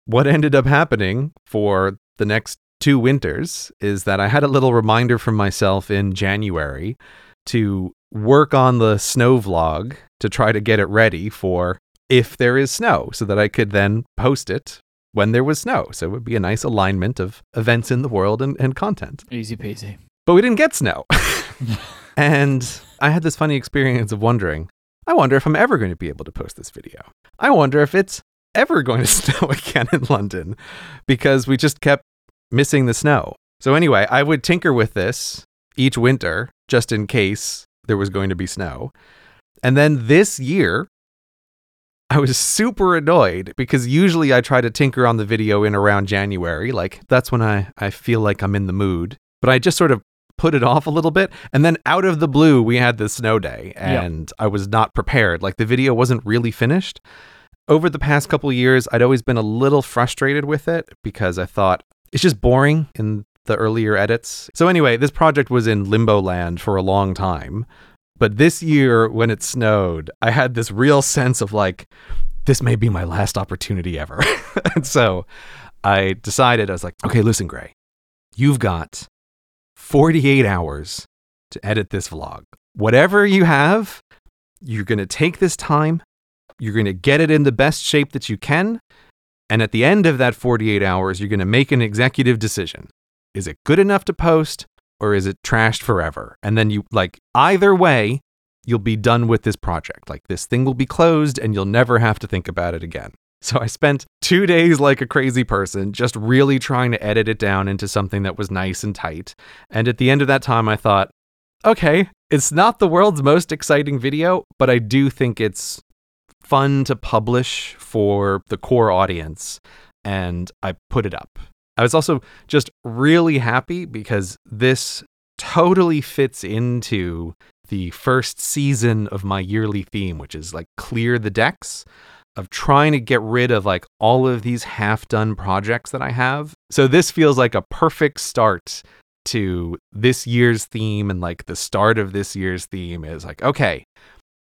what ended up happening for the next two winters is that I had a little reminder from myself in January to work on the snow vlog to try to get it ready for if there is snow so that I could then post it when there was snow. So it would be a nice alignment of events in the world and, and content. Easy peasy. But we didn't get snow. and I had this funny experience of wondering, I wonder if I'm ever going to be able to post this video. I wonder if it's ever going to snow again in London because we just kept missing the snow. So, anyway, I would tinker with this each winter just in case there was going to be snow. And then this year, I was super annoyed because usually I try to tinker on the video in around January. Like, that's when I, I feel like I'm in the mood. But I just sort of put it off a little bit. And then out of the blue, we had the snow day and I was not prepared. Like, the video wasn't really finished. Over the past couple of years, I'd always been a little frustrated with it because I thought it's just boring in the earlier edits. So, anyway, this project was in limbo land for a long time. But this year, when it snowed, I had this real sense of like, this may be my last opportunity ever. and so I decided, I was like, okay, listen, Gray, you've got 48 hours to edit this vlog. Whatever you have, you're going to take this time, you're going to get it in the best shape that you can. And at the end of that 48 hours, you're going to make an executive decision. Is it good enough to post or is it trashed forever? And then you, like, either way, you'll be done with this project. Like, this thing will be closed and you'll never have to think about it again. So I spent two days like a crazy person, just really trying to edit it down into something that was nice and tight. And at the end of that time, I thought, okay, it's not the world's most exciting video, but I do think it's fun to publish for the core audience. And I put it up. I was also just really happy because this totally fits into the first season of my yearly theme, which is like clear the decks of trying to get rid of like all of these half done projects that I have. So this feels like a perfect start to this year's theme and like the start of this year's theme is like, okay,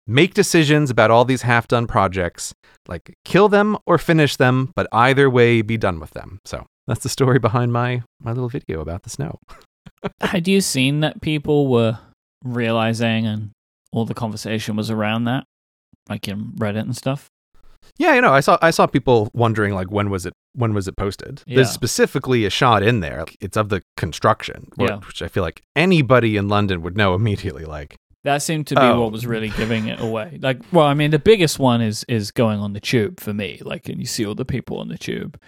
make decisions about all these half done projects, like kill them or finish them, but either way, be done with them. So that's the story behind my my little video about the snow. Had you seen that people were realizing and all the conversation was around that? Like in Reddit and stuff? Yeah, you know, I saw I saw people wondering like when was it when was it posted? Yeah. There's specifically a shot in there. It's of the construction, wh- Yeah. which I feel like anybody in London would know immediately. Like, That seemed to be Oh. what was really oh. giving it away. Like, well, I mean, the biggest one is is going on the tube for me. Like, and you see all the people on the tube,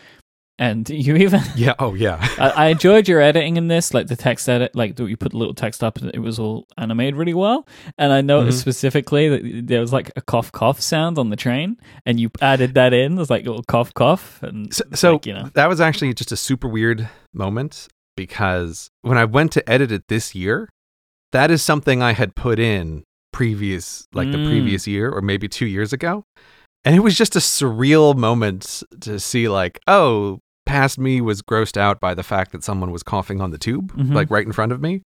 and you even yeah, oh yeah, I, I enjoyed your editing in this, like the text edit, like you put a little text up and it was all animated really well. And I noticed Mhm. specifically that there was like a cough cough sound on the train, and you added that in. There's like a little cough cough, and So, so like, you know, that was actually just a super weird moment because when I went to edit it this year, that is something I had put in previous, like the Mm. previous year or maybe two years ago. And it was just a surreal moment to see, like, oh, past me was grossed out by the fact that someone was coughing on the tube, Mhm. like right in front of me.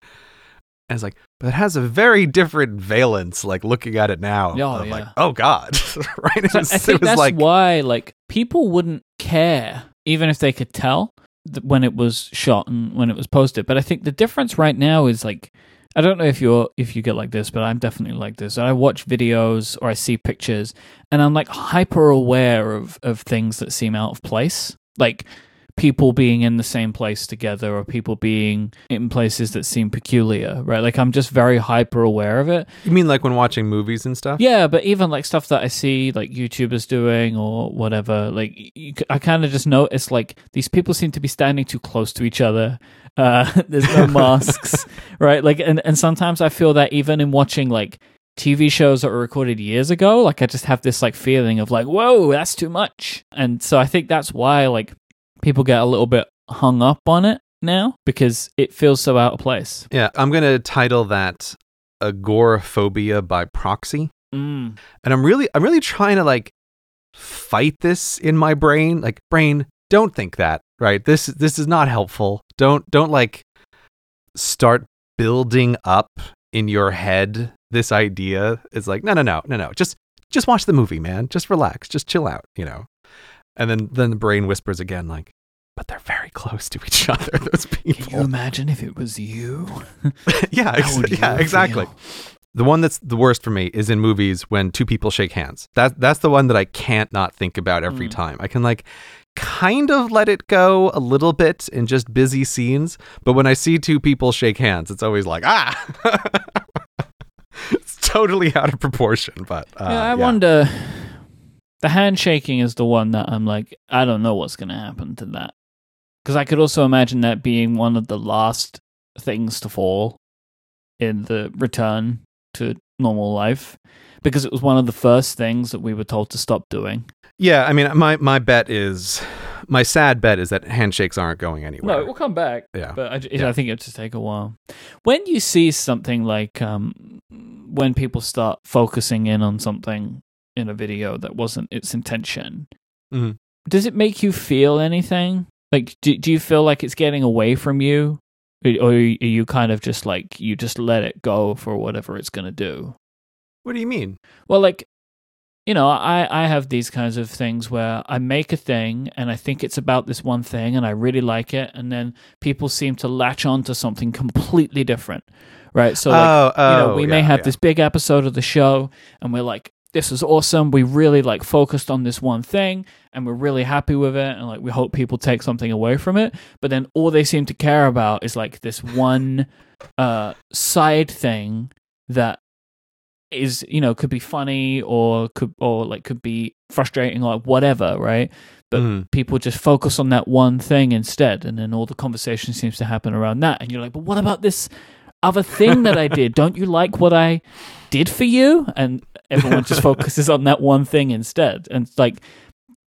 And it's like, but it has a very different valence, like looking at it now. Oh, I'm like, oh God. right? It was, I think that's like why like people wouldn't care even if they could tell th- when it was shot and when it was posted. But I think the difference right now is like I don't know if you're if you get like this, but I'm definitely like this. I watch videos or I see pictures and I'm like hyper aware of of things that seem out of place. Like people being in the same place together or people being in places that seem peculiar, right? Like I'm just very hyper aware of it. you mean like when watching movies and stuff? Yeah, but even like stuff that I see like YouTubers doing or whatever, like you, I kind of just notice like these people seem to be standing too close to each other. Uh, there's no masks, right? Like, and and sometimes I feel that even in watching like TV shows that were recorded years ago, like I just have this like feeling of like, whoa, that's too much. And so I think that's why like people get a little bit hung up on it now because it feels so out of place. Yeah, I'm gonna title that agoraphobia by proxy. Mm. And I'm really I'm really trying to like fight this in my brain. Like, brain, don't think that, right? This this is not helpful. Don't don't like start building up in your head this idea. It's like, no, no, no, no, no. Just just watch the movie, man. Just relax. Just chill out, you know. And then then the brain whispers again, like, but they're very close to each other, those people. Can you imagine if it was you? yeah, ex- would yeah, exactly. The one that's the worst for me is in movies when two people shake hands. That that's the one that I can't not think about every Mm. time. I can like kind of let it go a little bit in just busy scenes, but when I see two people shake hands, it's always like ah. it's totally out of proportion, but uh, yeah, I wonder. The handshaking is the one that I'm like, I don't know what's going to happen to that. Because I could also imagine that being one of the last things to fall in the return to normal life. Because it was one of the first things that we were told to stop doing. Yeah, I mean, my my bet is my sad bet is that handshakes aren't going anywhere. No, it will come back. yeah. But I, Yeah. I think it'll just take a while. When you see something like um, when people start focusing in on something in a video that wasn't its intention, Mhm. does it make you feel anything? Like, do, do you feel like it's getting away from you? Or are you kind of just like, you just let it go for whatever it's going to do? What do you mean? Well, like, you know, I, I have these kinds of things where I make a thing and I think it's about this one thing and I really like it. And then people seem to latch on to something completely different. Right. So, like, oh, oh, you know, we may have yeah. this big episode of the show and we're like, this is awesome. We really like focused on this one thing and we're really happy with it. And like, we hope people take something away from it. But then all they seem to care about is like this one uh, side thing that is, you know, could be funny or could, or like could be frustrating or whatever. Right. but Mhm. people just focus on that one thing instead and then all the conversation seems to happen around that and you're like but what about this other thing that i did don't you like what i did for you and everyone just focuses on that one thing instead and it's like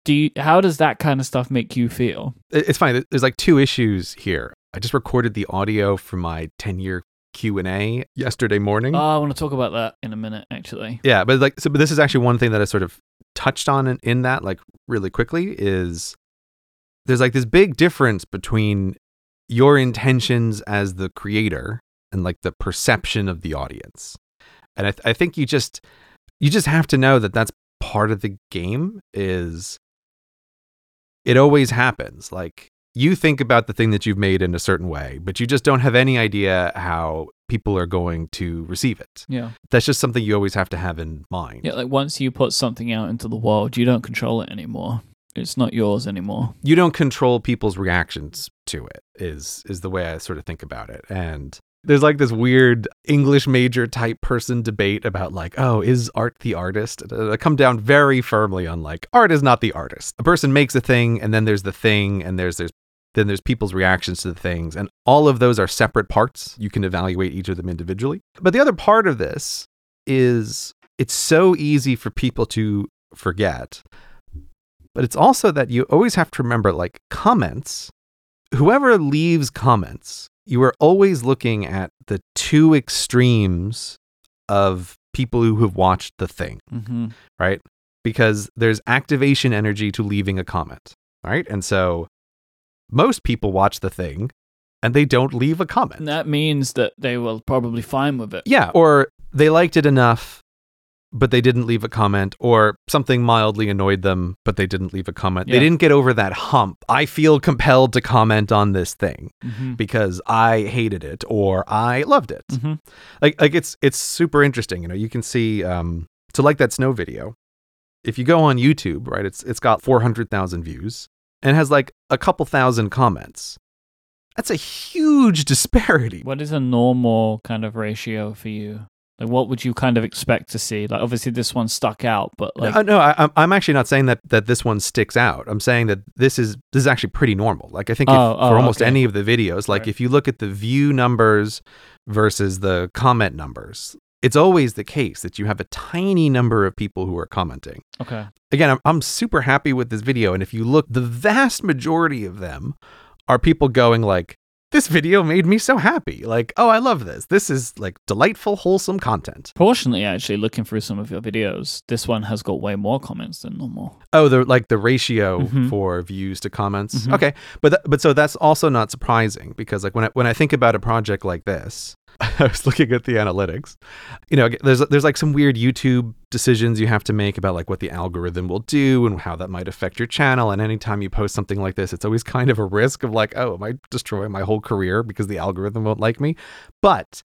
do you how does that kind of stuff make you feel It's fine. There's like two issues here. I just recorded the audio for my 10 year Q and A yesterday morning. oh i want to talk about that in a minute actually yeah, but like, so but this is actually one thing that I sort of touched on in, in that, like really quickly, is there's like this big difference between your intentions as the creator and like the perception of the audience. And I, th- I think you just you just have to know that that's part of the game. Is it always happens like you think about the thing that you've made in a certain way, but you just don't have any idea how people are going to receive it. yeah That's just something you always have to have in mind. yeah like once you put something out into the world you don't control it anymore it's not yours anymore You don't control people's reactions to it. Is is the way I sort of think about it. And there's like this weird English major type person debate about like, oh, is art the artist? I come down very firmly on like, art is not the artist. A person makes a thing, and then there's the thing, and there's there's then there's people's reactions to the things, and all of those are separate parts. You can evaluate each of them individually. But the other part of this is it's so easy for people to forget. But it's also that you always have to remember like comments, whoever leaves comments, you are always looking at the two extremes of people who have watched the thing mm-hmm. right? Because there's activation energy to leaving a comment, right? And so most people watch the thing and they don't leave a comment. And that means that they were probably fine with it. Yeah, or they liked it enough, but they didn't leave a comment, or something mildly annoyed them, but they didn't leave a comment. They didn't get over that hump. I feel compelled to comment on this thing Mhm. because I hated it or I loved it. Mhm. Like, like it's it's super interesting. You know, you can see um, so like that snow video. If you go on YouTube, right, it's it's got four hundred thousand views and has like a couple thousand comments. That's a huge disparity. What is a normal kind of ratio for you? Like, what would you kind of expect to see? Like, obviously, this one stuck out, but like, no, no I, I'm- I'm actually not saying that that this one sticks out. I'm saying that this is this is actually pretty normal. Like I think if, Oh, oh, for almost okay. any of the videos, like Right. if you look at the view numbers versus the comment numbers, it's always the case that you have a tiny number of people who are commenting. okay, Again, I'm, I'm super happy with this video, and if you look, the vast majority of them are people going like. This video made me so happy. Like, oh, I love this. This is like delightful, wholesome content. fortunately, actually, looking through some of your videos, this one has got way more comments than normal. Oh, the like the ratio Mhm. for views to comments. Mhm. Okay, but th- but so that's also not surprising because like when I when I think about a project like this, I was looking at the analytics. You know, there's there's like some weird YouTube decisions you have to make about like what the algorithm will do and how that might affect your channel. And anytime you post something like this, it's always kind of a risk of like, oh, am I destroying my whole career because the algorithm won't like me? But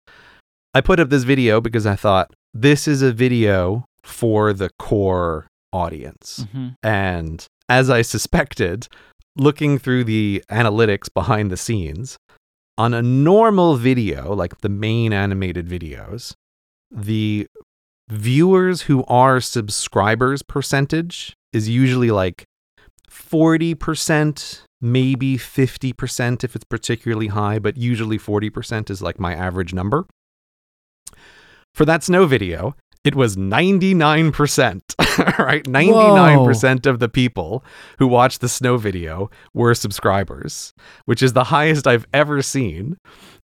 I put up this video because I thought this is a video for the core audience. hmm And as I suspected, looking through the analytics behind the scenes, on a normal video, like the main animated videos, the viewers who are subscribers percentage is usually like 40%, maybe 50% if it's particularly high, but usually 40% is like my average number. For that snow video, it was 99%, right? 99% of the people who watched the snow video were subscribers, which is the highest I've ever seen.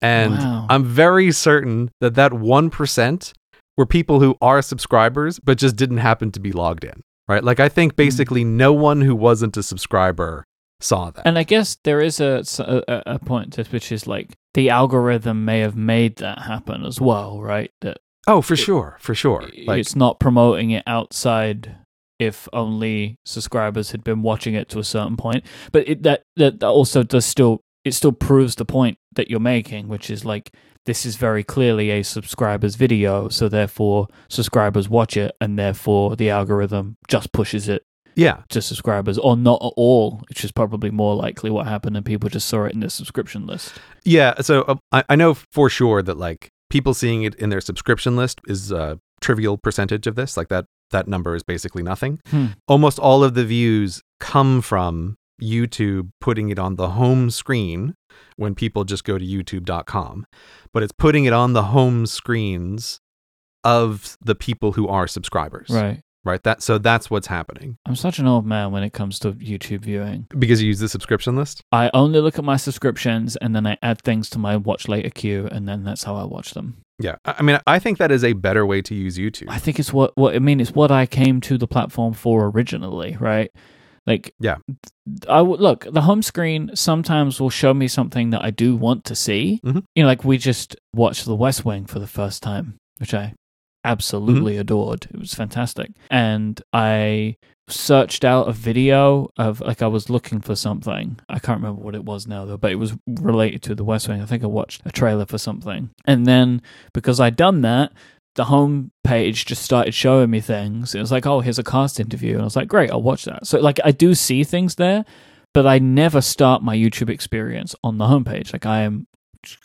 And Wow. I'm very certain that that 1% were people who are subscribers, but just didn't happen to be logged in, right? Like, I think hmm. basically no one who wasn't a subscriber saw that. And I guess there is a, a a point to which is like the algorithm may have made that happen as well, right? That oh, for sure, for sure. Like, it's not promoting it outside if only subscribers had been watching it to a certain point. But it, that, that that also does still it still proves the point that you're making, which is like this is very clearly a subscribers video, so therefore subscribers watch it, and therefore the algorithm just pushes it yeah, to subscribers, or not at all, which is probably more likely what happened, and people just saw it in the subscription list. Yeah, so uh, I, I know for sure that like people seeing it in their subscription list is a trivial percentage of this. Like that that number is basically nothing. Hmm. Almost all of the views come from YouTube putting it on the home screen when people just go to youtube.com, but it's putting it on the home screens of the people who are subscribers. Right. Right? That so that's what's happening. I'm such an old man when it comes to YouTube viewing. Because you use the subscription list? I only look at my subscriptions and then I add things to my watch later queue, and then that's how I watch them. Yeah. I mean, I think that is a better way to use YouTube. I think it's what what I mean. It's what I came to the platform for originally, right? Like, Yeah. I would look. The home screen sometimes will show me something that I do want to see. Mhm. You know, like we just watched The West Wing for the first time, which I absolutely Mm-hmm. adored. It was fantastic, and I searched out a video of like I was looking for something. I can't remember what it was now though, but it was related to the West Wing. I think I watched a trailer for something. And then because I'd done that, the home page just started showing me things. It was like, oh, here's a cast interview. And I was like, great, I'll watch that. So like I do see things there, but I never start my YouTube experience on the homepage. Like I am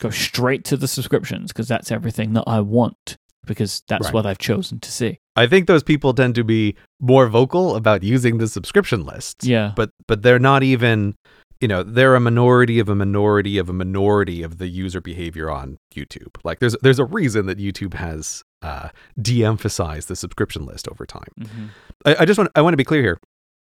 go straight to the subscriptions because that's everything that I want because that's Right. what I've chosen to see. I think those people tend to be more vocal about using the subscription list. Yeah. But but they're not even, you know, they're a minority of a minority of a minority of the user behavior on YouTube. Like there's there's a reason that YouTube has uh, de-emphasized the subscription list over time. Mhm. I, I just want I want to be clear here.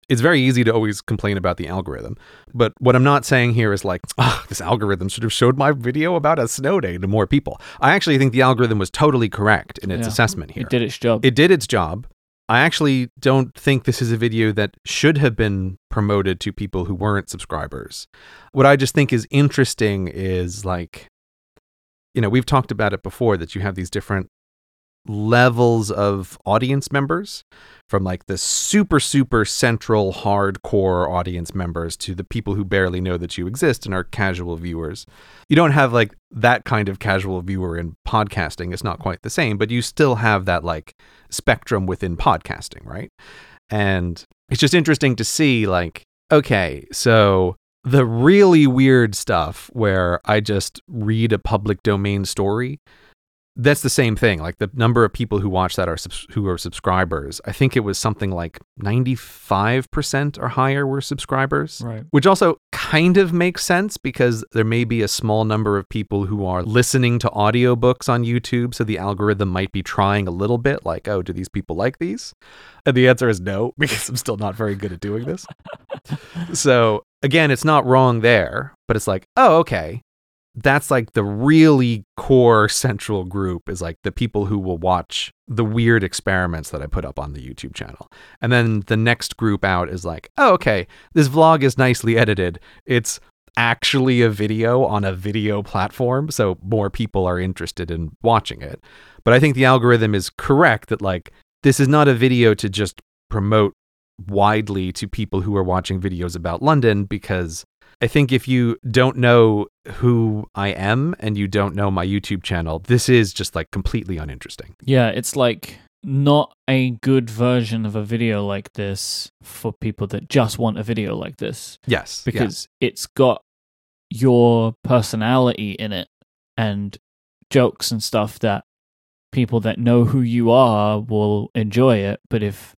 It's very easy to always complain about the algorithm, but what I'm not saying here is like, ah, this algorithm should have showed my video about a snow day to more people. I actually think the algorithm was totally correct in its Yeah. assessment here. It did its job. It did its job. I actually don't think this is a video that should have been promoted to people who weren't subscribers. What I just think is interesting is like, you know, we've talked about it before that you have these different levels of audience members from like the super super central hardcore audience members to the people who barely know that you exist and are casual viewers. You don't have like that kind of casual viewer in podcasting. It's not quite the same but you still have that like spectrum within podcasting right? And it's just interesting to see like okay so the really weird stuff where i just read a public domain story that's the same thing. Like the number of people who watch that are subs- who are subscribers. I think it was something like 95% or higher were subscribers. Right. Which also kind of makes sense because there may be a small number of people who are listening to audiobooks on YouTube, so the algorithm might be trying a little bit like, "Oh, do these people like these?" And the answer is no because I'm still not very good at doing this. so, again, it's not wrong there, but it's like, "Oh, okay that's like the really core central group is like the people who will watch the weird experiments that I put up on the YouTube channel. And then the next group out is like, oh, okay, this vlog is nicely edited. It's actually a video on a video platform. So more people are interested in watching it. But I think the algorithm is correct that like this is not a video to just promote widely to people who are watching videos about London because I think if you don't know who I am and you don't know my YouTube channel, this is just like completely uninteresting. Yeah, it's like not a good version of a video like this for people that just want a video like this Yes. yeah. because it's got your personality in it and jokes and stuff that people that know who you are will enjoy it. But if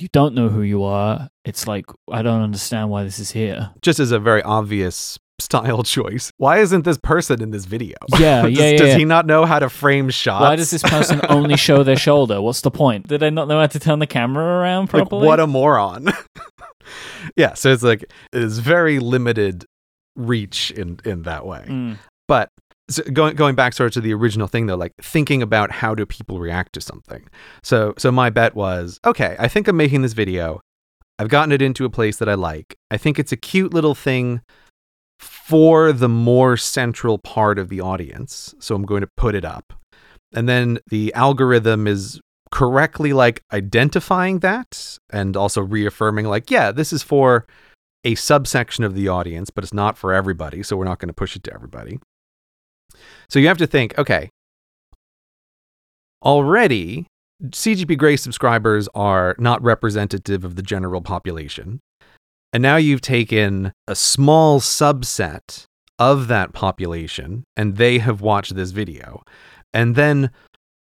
you don't know who you are, it's like, I don't understand why this is here. just as a very obvious style choice. Why isn't this person in this video? Yeah, does, yeah, yeah, does yeah. he not know how to frame shots? Why does this person only show their shoulder? What's the point? Did they not know how to turn the camera around like properly? what a moron? yeah, so it's like it is very limited reach in in that way. Mm, But so going going back sort of to the original thing though, like thinking about how do people react to something. So so my bet was okay. I think I'm making this video. I've gotten it into a place that I like. I think it's a cute little thing for the more central part of the audience. So I'm going to put it up, and then the algorithm is correctly like identifying that and also reaffirming like yeah this is for a subsection of the audience but it's not for everybody so we're not going to push it to everybody so you have to think, okay, already CGP Grey subscribers are not representative of the general population. And now you've taken a small subset of that population and they have watched this video. And then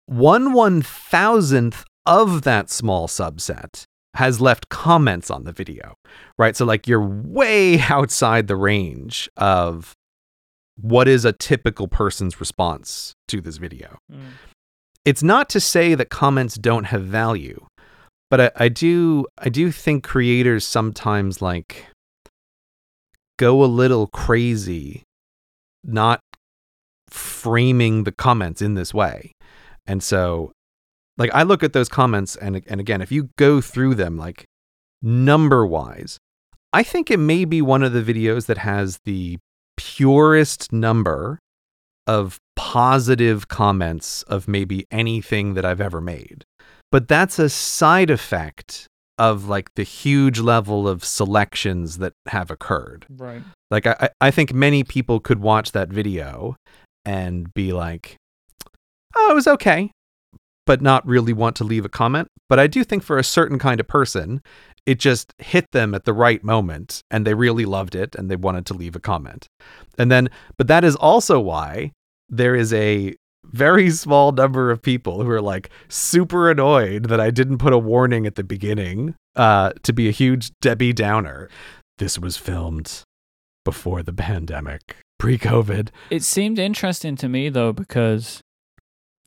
one one thousandth of that small subset has left comments on the video, right? So, like, you're way outside the range of what is a typical person's response to this video. mm. It's not to say that comments don't have value, but I, I do I do think creators sometimes like go a little crazy not framing the comments in this way. And so like I look at those comments and and again if you go through them like number wise I think it may be one of the videos that has the purest number of positive comments of maybe anything that I've ever made. But that's a side effect of like the huge level of selections that have occurred. Right. Like I, I- think many people could watch that video and be like, oh, it was okay, but not really want to leave a comment. But I do think for a certain kind of person, it just hit them at the right moment and they really loved it and they wanted to leave a comment. And then, but that is also why there is a very small number of people who are like super annoyed that I didn't put a warning at the beginning uh, to be a huge Debbie Downer. This was filmed before the pandemic, pre COVID. It seemed interesting to me though because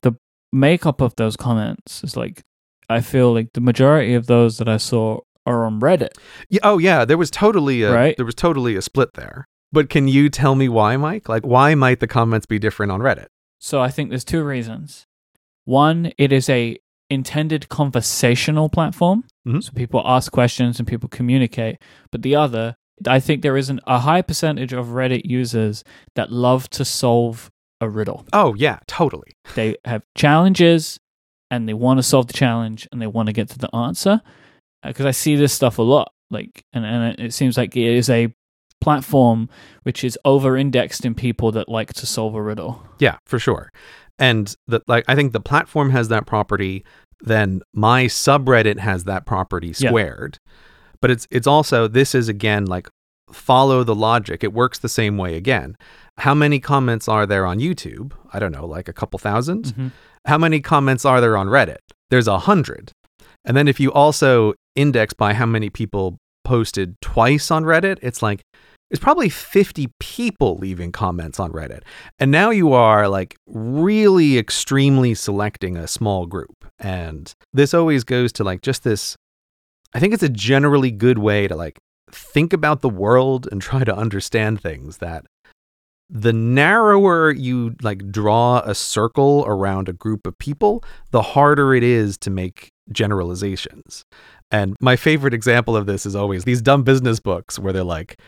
the makeup of those comments is like I feel like the majority of those that I saw are on Reddit. Yeah, oh yeah, there was totally a Right. there was totally a split there. But can you tell me why, Myke? Like why might the comments be different on Reddit? So I think there's two reasons. One, it is a intended conversational platform. Mhm. So people ask questions and people communicate. But the other, I think there isn't a high percentage of Reddit users that love to solve a riddle. Oh yeah, totally. They have challenges and they want to solve the challenge and they want to get to the answer. Because I see this stuff a lot. Like, and, and it seems like it is a platform which is over indexed in people that like to solve a riddle. Yeah, for sure. And the like I think the platform has that property, then my subreddit has that property Yeah. squared. But it's it's also this is again like follow the logic. It works the same way again. How many comments are there on YouTube? I don't know, like a couple 1000 Mhm. How many comments are there on Reddit? There's a hundred. And then if you also index by how many people posted twice on Reddit, it's like it's probably 50 people leaving comments on Reddit. And now you are like really extremely selecting a small group. And this always goes to like just this I think it's a generally good way to like think about the world and try to understand things that the narrower you like draw a circle around a group of people, the harder it is to make generalizations. And my favorite example of this is always these dumb business books where they're like,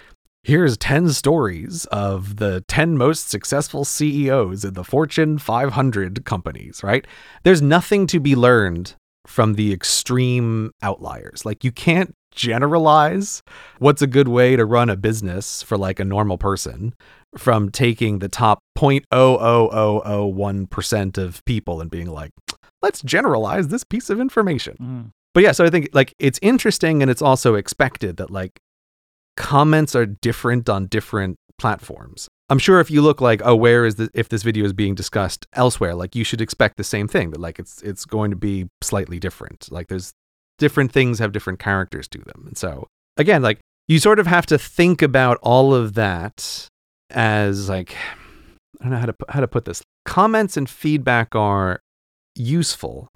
here's 10 stories of the 10 most successful CEOs in the Fortune 500 companies, right? There's nothing to be learned from the extreme outliers. Like, you can't generalize what's a good way to run a business for like a normal person from taking the top 0.00001% of people and being like, let's generalize this piece of information. Mm. But yeah, so I think like it's interesting and it's also expected that like comments are different on different platforms. I'm sure if you look like, oh, where is the if this video is being discussed elsewhere, like you should expect the same thing that like it's it's going to be slightly different. Like there's different things have different characters to them. And so again, like you sort of have to think about all of that as like I don't know how to how to put this. Comments and feedback are useful,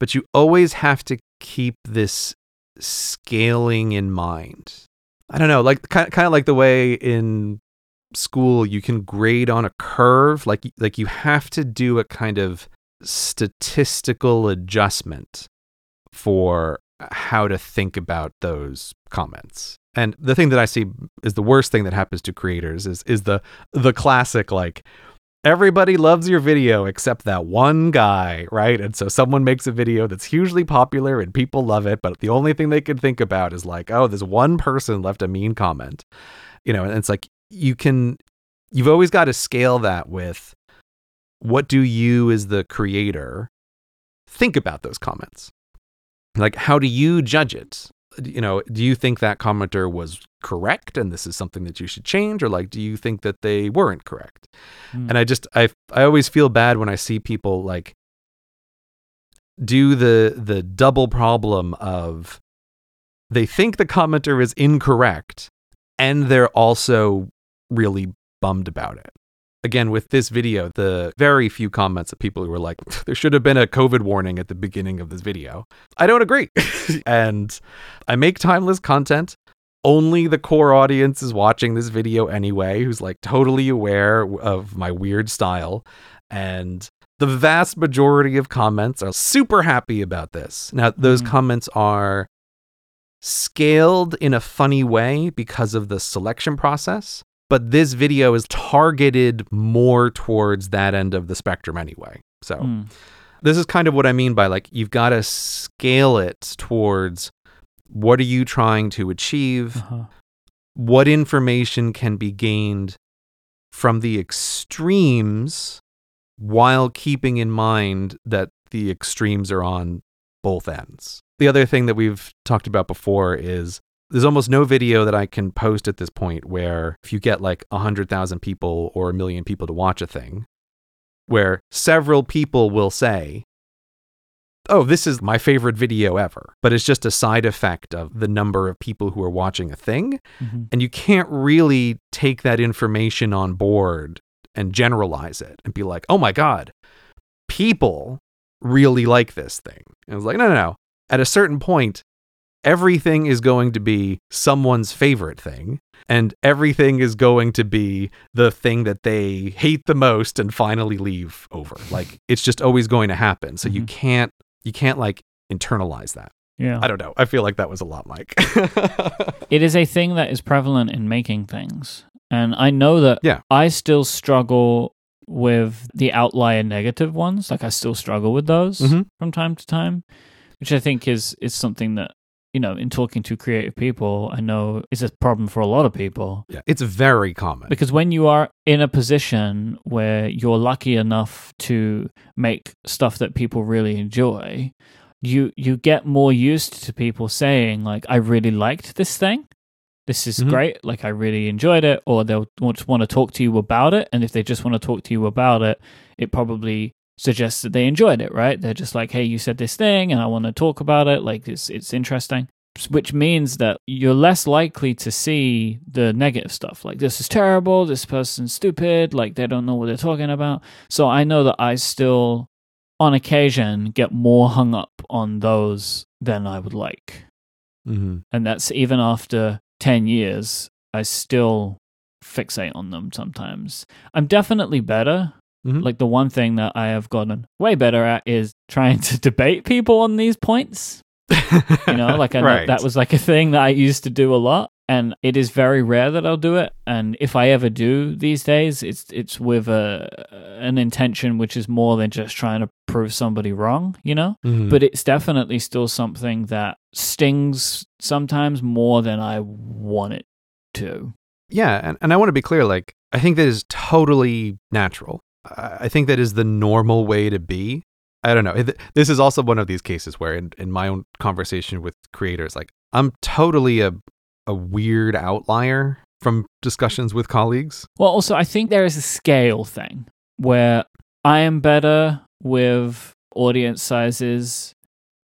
but you always have to keep this scaling in mind. I don't know, like kind kind of like the way in school you can grade on a curve, like like you have to do a kind of statistical adjustment for how to think about those comments. And the thing that I see is the worst thing that happens to creators is is the the classic like everybody loves your video except that one guy, right? And so someone makes a video that's hugely popular and people love it, but the only thing they can think about is like, oh, this one person left a mean comment. You know, and it's like you can you've always got to scale that with what do you as the creator think about those comments? Like how do you judge it? You know, do you think that commenter was correct and this is something that you should change or like do you think that they weren't correct? Mm. And I just I I always feel bad when I see people like do the the double problem of they think the commenter is incorrect and they're also really bummed about it. Again, with this video, the very few comments of people who were like, there should have been a COVID warning at the beginning of this video. I don't agree. and I make timeless content. Only the core audience is watching this video anyway, who's like totally aware of my weird style. And the vast majority of comments are super happy about this. Now, those Mhm. comments are scaled in a funny way because of the selection process, but this video is targeted more towards that end of the spectrum anyway. So, Mm. this is kind of what I mean by like, you've got to scale it towards what are you trying to achieve? Uh-huh. what information can be gained from the extremes while keeping in mind that the extremes are on both ends. The other thing that we've talked about before is there's almost no video that I can post at this point where if you get like 100,000 people or a million people to watch a thing, where several people will say, Oh, this is my favorite video ever. But it's just a side effect of the number of people who are watching a thing. Mhm. And you can't really take that information on board and generalize it and be like, oh my God, people really like this thing. And it's like, no, no, no. At a certain point, everything is going to be someone's favorite thing. And everything is going to be the thing that they hate the most and finally leave over. Like it's just always going to happen. So you Mhm. can't you can't like internalize that. Yeah. I don't know. I feel like that was a lot, Myke. It is a thing that is prevalent in making things. And I know that Yeah. I still struggle with the outlier negative ones. Like I still struggle with those Mhm. from time to time, which I think is is something that, you know, in talking to creative people, I know is a problem for a lot of people. yeah, it's very common. Because when you are in a position where you're lucky enough to make stuff that people really enjoy, you you get more used to people saying like I really liked this thing. This is Mhm. great. Like I really enjoyed it or they'll want to talk to you about it and if they just want to talk to you about it, it probably suggests that they enjoyed it, right? They're just like, "Hey, you said this thing and I want to talk about it. Like it's it's interesting." which means that you're less likely to see the negative stuff. Like this is terrible. This person's stupid. Like they don't know what they're talking about. So i know that i still on occasion get more hung up on those than i would like. Hmm and that's even after 10 years i still fixate on them sometimes. I'm definitely better Mhm. like the one thing that i have gotten way better at is trying to debate people on these points you know like I Right. that was like a thing that i used to do a lot and it is very rare that i'll do it and if i ever do these days it's it's with a an intention which is more than just trying to prove somebody wrong you know Mhm. but it's definitely still something that stings sometimes more than i want it to Yeah, and, and I want to be clear, like, I think that is totally natural. I think that is the normal way to be. I don't know. This is also one of these cases where in, in my own conversation with creators, like I'm totally a a weird outlier from discussions with colleagues. Well, also, I think there is a scale thing where I am better with audience sizes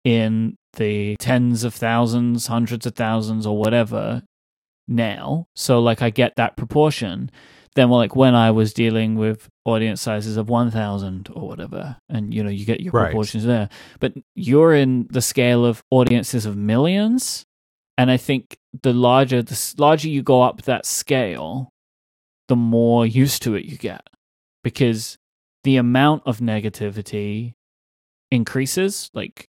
in the tens of thousands, hundreds of thousands, or whatever now. So, like, I get that proportion. Then, well, like when I was dealing with audience sizes of 1,000 or whatever, and you know, you get your Right. proportions there. But you're in the scale of audiences of millions. And I think the larger the larger you go up that scale, the more used to it you get because the amount of negativity increases like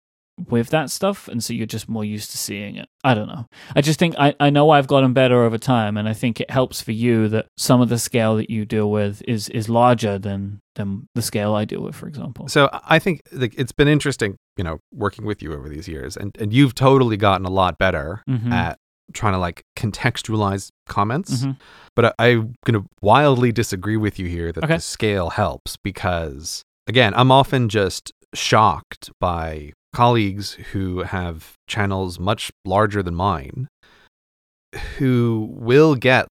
with that stuff and so you're just more used to seeing it i don't know i just think i, I know i've gotten better over time and i think it helps for you that some of the scale that you deal with is is larger than than the scale i deal with for example So I think like it's been interesting, you know, working with you over these years, and and you've totally gotten a lot better Mhm. at trying to like contextualize comments. Mhm. But I, I'm going to wildly disagree with you here that Okay. the scale helps because, again, I'm often just shocked by colleagues who have channels much larger than mine who will get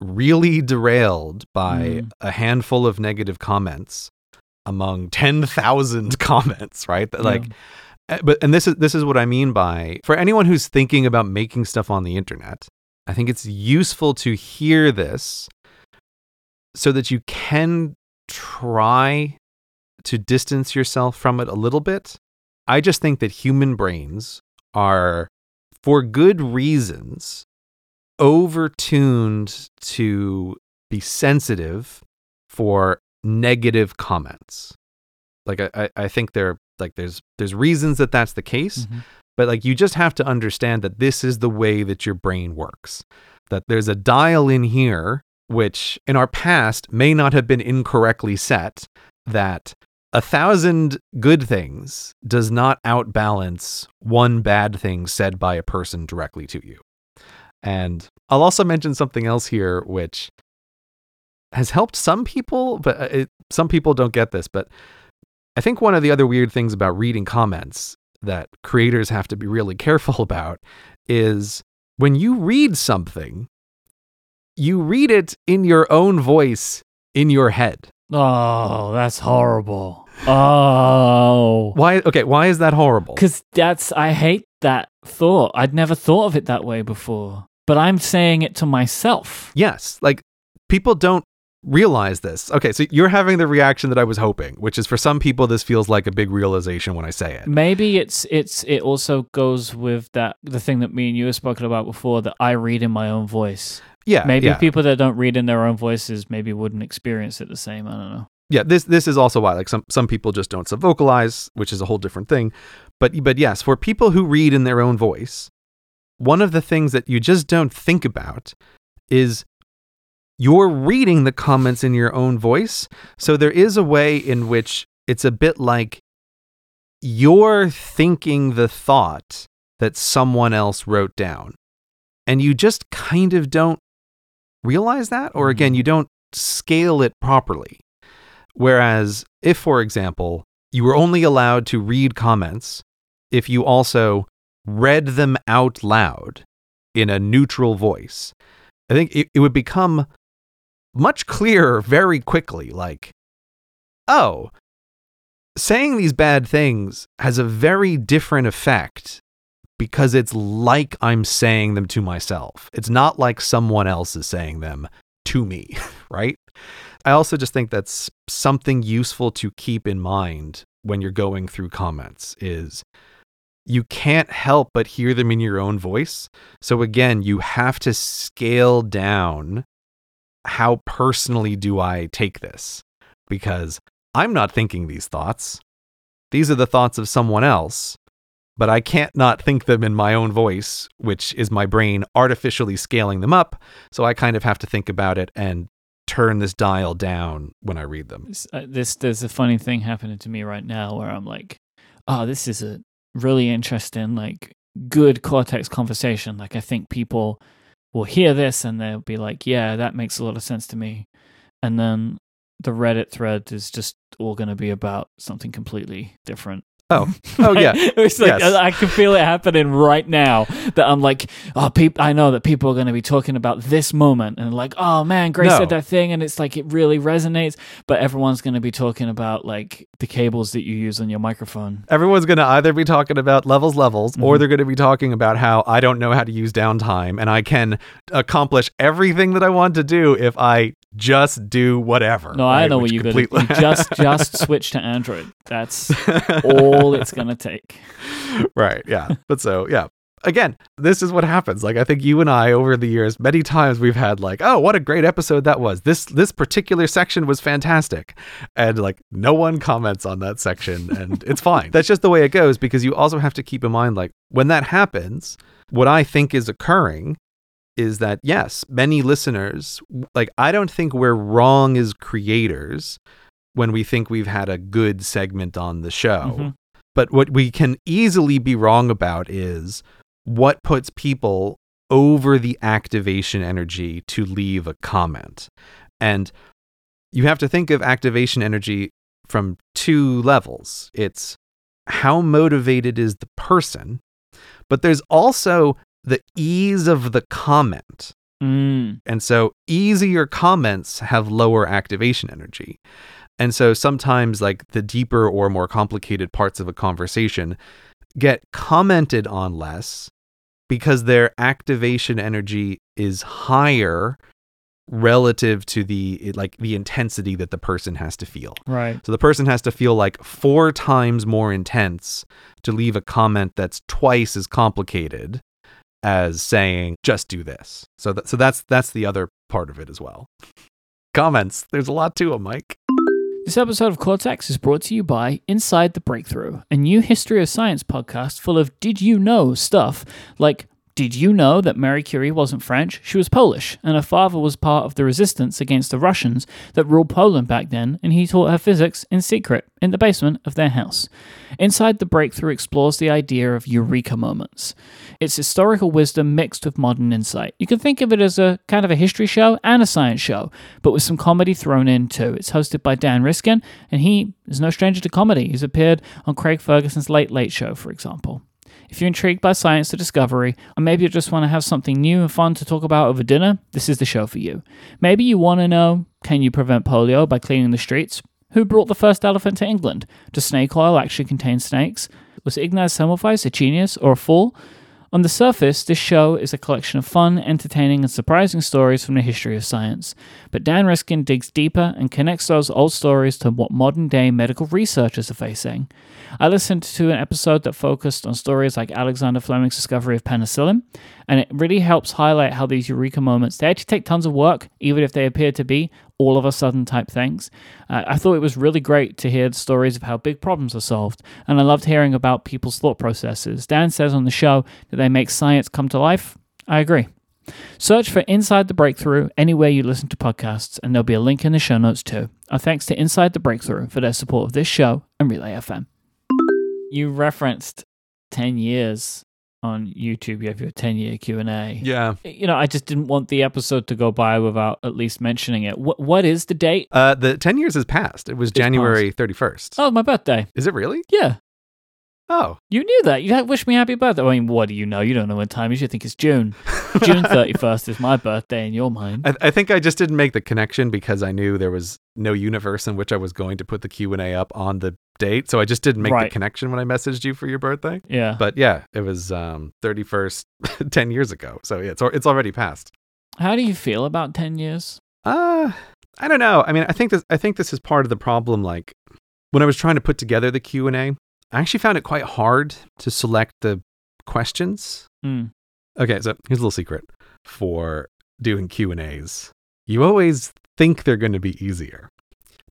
really derailed by Mm. a handful of negative comments among 10,000 comments, right? That, Like, uh, but and this is this is what I mean by for anyone who's thinking about making stuff on the internet, I think it's useful to hear this so that you can try to distance yourself from it a little bit. I just think that human brains are for good reasons overtuned to be sensitive for negative comments. Like I, I, think there like there's there's reasons that that's the case, Mhm. but like you just have to understand that this is the way that your brain works. That there's a dial in here which in our past may not have been incorrectly set that a thousand good things does not outbalance one bad thing said by a person directly to you. And I'll also mention something else here, which has helped some people, but uh, it, some people don't get this. But I think one of the other weird things about reading comments that creators have to be really careful about is when you read something, you read it in your own voice in your head. oh that's horrible oh Why? Okay, why is that horrible? Because that's, I hate that thought. I'd never thought of it that way before. But I'm saying it to myself. Yes, like people don't realize this. Okay, so you're having the reaction that I was hoping, which is for some people this feels like a big realization when I say it. Maybe it's, it's, it also goes with that, the thing that me and you have spoken about before that I read in my own voice. Yeah, Maybe yeah. people that don't read in their own voices maybe wouldn't experience it the same. I don't know. Yeah, this this is also why like some some people just don't subvocalize, which is a whole different thing. But but yes, for people who read in their own voice, one of the things that you just don't think about is you're reading the comments in your own voice. So there is a way in which it's a bit like you're thinking the thought that someone else wrote down. And you just kind of don't realize that, or again, mm-hmm. you don't scale it properly. Whereas, if, for example, you were only allowed to read comments if you also read them out loud in a neutral voice, I think it, it would become much clearer very quickly. Like, oh, saying these bad things has a very different effect because it's like I'm saying them to myself. It's not like someone else is saying them to me, right? I also just think that's something useful to keep in mind when you're going through comments is you can't help but hear them in your own voice. So again, you have to scale down how personally do I take this? Because I'm not thinking these thoughts. These are the thoughts of someone else, but I can't not think them in my own voice, which is my brain artificially scaling them up. So I kind of have to think about it and turn this dial down when I read them. This, uh, this there's a funny thing happening to me right now where I'm like, oh, this is a really interesting, like good cortex conversation. Like I think people will hear this and they'll be like, yeah, that makes a lot of sense to me. And then the Reddit thread is just all going to be about something completely different. Oh, oh yeah. it's like Yes. I, I can feel it happening right now. That I'm like, oh, peop- I know that people are going to be talking about this moment, and like, oh man, Grace No. said that thing, and it's like it really resonates. But everyone's going to be talking about like the cables that you use on your microphone. Everyone's going to either be talking about levels, levels, or Mhm. they're going to be talking about how I don't know how to use downtime and I can accomplish everything that I want to do if I just do whatever. No, I know Which what to completely- you just just switch to Android. That's all it's going to take. right. Yeah. But so, yeah. Again, this is what happens. Like I think you and I over the years many times we've had like, "Oh, what a great episode that was. This this particular section was fantastic." And like no one comments on that section and it's fine. That's just the way it goes because you also have to keep in mind like when that happens, what I think is occurring is that yes, many listeners like I don't think we're wrong as creators when we think we've had a good segment on the show. Mhm. But what we can easily be wrong about is what puts people over the activation energy to leave a comment. And you have to think of activation energy from two levels it's how motivated is the person, but there's also the ease of the comment. Mm. And so easier comments have lower activation energy. And so sometimes, like the deeper or more complicated parts of a conversation get commented on less because their activation energy is higher relative to the like the intensity that the person has to feel. Right. So the person has to feel like four times more intense to leave a comment that's twice as complicated as saying just do this. So so that's that's the other part of it as well. Comments, there's a lot to them, Myke. This episode of Cortex is brought to you by Inside the Breakthrough, a new history of science podcast full of did you know stuff like did you know that Marie Curie wasn't French? She was Polish, and her father was part of the resistance against the Russians that ruled Poland back then, and he taught her physics in secret in the basement of their house. Inside the Breakthrough explores the idea of eureka moments. It's historical wisdom mixed with modern insight. You can think of it as a kind of a history show and a science show, but with some comedy thrown in too. It's hosted by Dan Riskin, and he is no stranger to comedy. He's appeared on Craig Ferguson's Late Late Show, for example. If you're intrigued by science or discovery, or maybe you just want to have something new and fun to talk about over dinner, this is the show for you. Maybe you want to know can you prevent polio by cleaning the streets? Who brought the first elephant to England? Does snake oil actually contain snakes? Was Ignaz Semmelweis a genius or a fool? On the surface, this show is a collection of fun, entertaining, and surprising stories from the history of science. But Dan Riskin digs deeper and connects those old stories to what modern day medical researchers are facing. I listened to an episode that focused on stories like Alexander Fleming's discovery of penicillin, and it really helps highlight how these eureka moments they actually take tons of work, even if they appear to be all of a sudden type things. Uh, I thought it was really great to hear the stories of how big problems are solved, and I loved hearing about people's thought processes. Dan says on the show that they make science come to life. I agree. Search for Inside the Breakthrough anywhere you listen to podcasts, and there'll be a link in the show notes too. Our thanks to Inside the Breakthrough for their support of this show and Relay FM. You referenced 10 years on YouTube. You have your 10 year Q&A. Yeah. You know, I just didn't want the episode to go by without at least mentioning it. What What is the date? Uh, the 10 years has passed. It was January 31st. Oh, my birthday. Is it really? Yeah. Oh. You knew that. You had wish me happy birthday. I mean, what do you know? You don't know when time is. You think it's June. June 31st is my birthday in your mind. I, I think I just didn't make the connection because I knew there was no universe in which I was going to put the Q&A up on the date. So I just didn't make Right. the connection when I messaged you for your birthday. Yeah. But yeah, it was um 31st 10 years ago. So yeah, it's it's already passed. How do you feel about 10 years? Uh I don't know. I mean, I think this I think this is part of the problem like when I was trying to put together the Q&A, I actually found it quite hard to select the questions. Mm. Okay, so here's a little secret for doing Q&As. You always think they're going to be easier,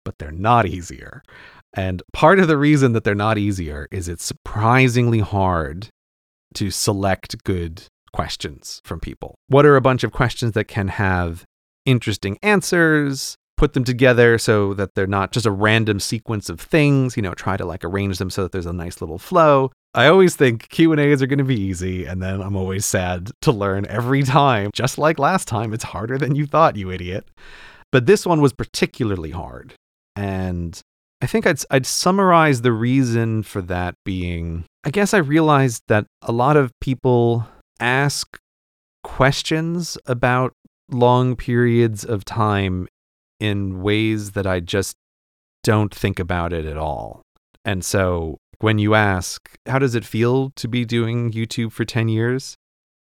but they're not easier. And part of the reason that they're not easier is it's surprisingly hard to select good questions from people. What are a bunch of questions that can have interesting answers? Put them together so that they're not just a random sequence of things, you know, try to like arrange them so that there's a nice little flow. I always think Q&As are going to be easy and then I'm always sad to learn every time. Just like last time, it's harder than you thought, you idiot. But this one was particularly hard. And I think I'd I'd summarize the reason for that being I guess I realized that a lot of people ask questions about long periods of time in ways that I just don't think about it at all. And so when you ask, how does it feel to be doing YouTube for 10 years?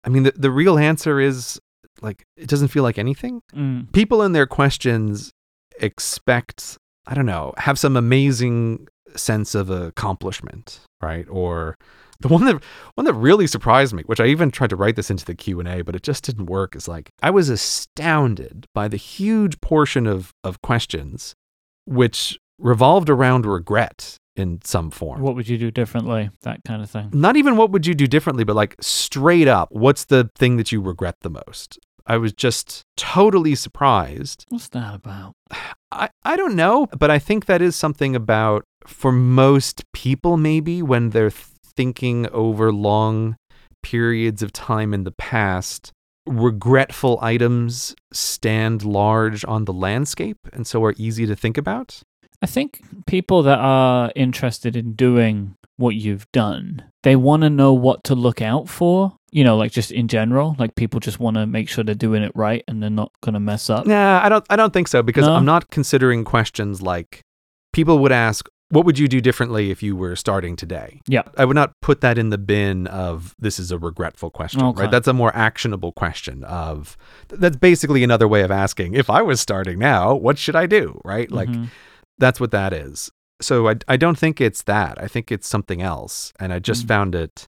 I mean, the, the real answer is like, it doesn't feel like anything. Mm. People in their questions expect, I don't know, have some amazing sense of accomplishment, right? Or the one that one that really surprised me, which I even tried to write this into the Q&A, but it just didn't work, is like I was astounded by the huge portion of of questions which revolved around regret in some form. What would you do differently? That kind of thing. Not even what would you do differently, but like straight up, what's the thing that you regret the most? I was just totally surprised What's that about? I, I don't know, but I think that is something about for most people, maybe when they're thinking over long periods of time in the past, regretful items stand large on the landscape and so are easy to think about. I think people that are interested in doing what you've done, they want to know what to look out for. You know, like just in general, like people just want to make sure they're doing it right and they're not going to mess up. Nah, I don't I don't think so because No? I'm not considering questions like people would ask what would you do differently if you were starting today? Yeah. I would not put that in the bin of this is a regretful question, Okay. right? That's a more actionable question of that's basically another way of asking if I was starting now, what should I do, right? Like Mhm. that's what that is. So I I don't think it's that. I think it's something else and I just Mm. found it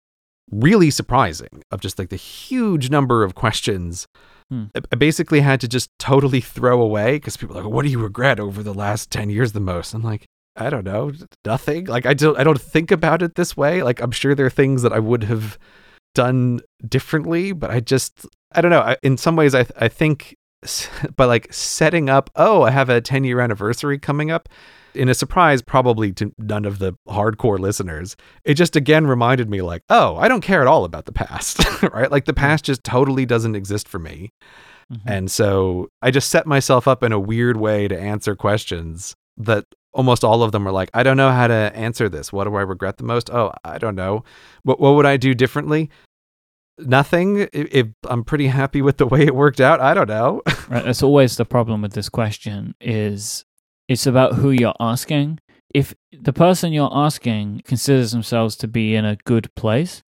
really surprising of just like the huge number of questions Hmm. I- I basically had to just totally throw away because people are like, "What do you regret over the last ten years the most?" I'm like, I don't know, nothing. Like I don't, I don't think about it this way. Like I'm sure there are things that I would have done differently, but I just, I don't know. I, in some ways, I, I think by like setting up, oh, I have a 10 year anniversary coming up. In a surprise, probably to none of the hardcore listeners, it just again reminded me, like, oh, I don't care at all about the past, right? Like, the past just totally doesn't exist for me. Mhm. And so I just set myself up in a weird way to answer questions that almost all of them are like, I don't know how to answer this. What do I regret the most? Oh, I don't know. What what would I do differently? Nothing. If, if I'm pretty happy with the way it worked out, I don't know. Right, that's always the problem with this question is it's about who you're asking. If the person you're asking considers themselves to be in a good place,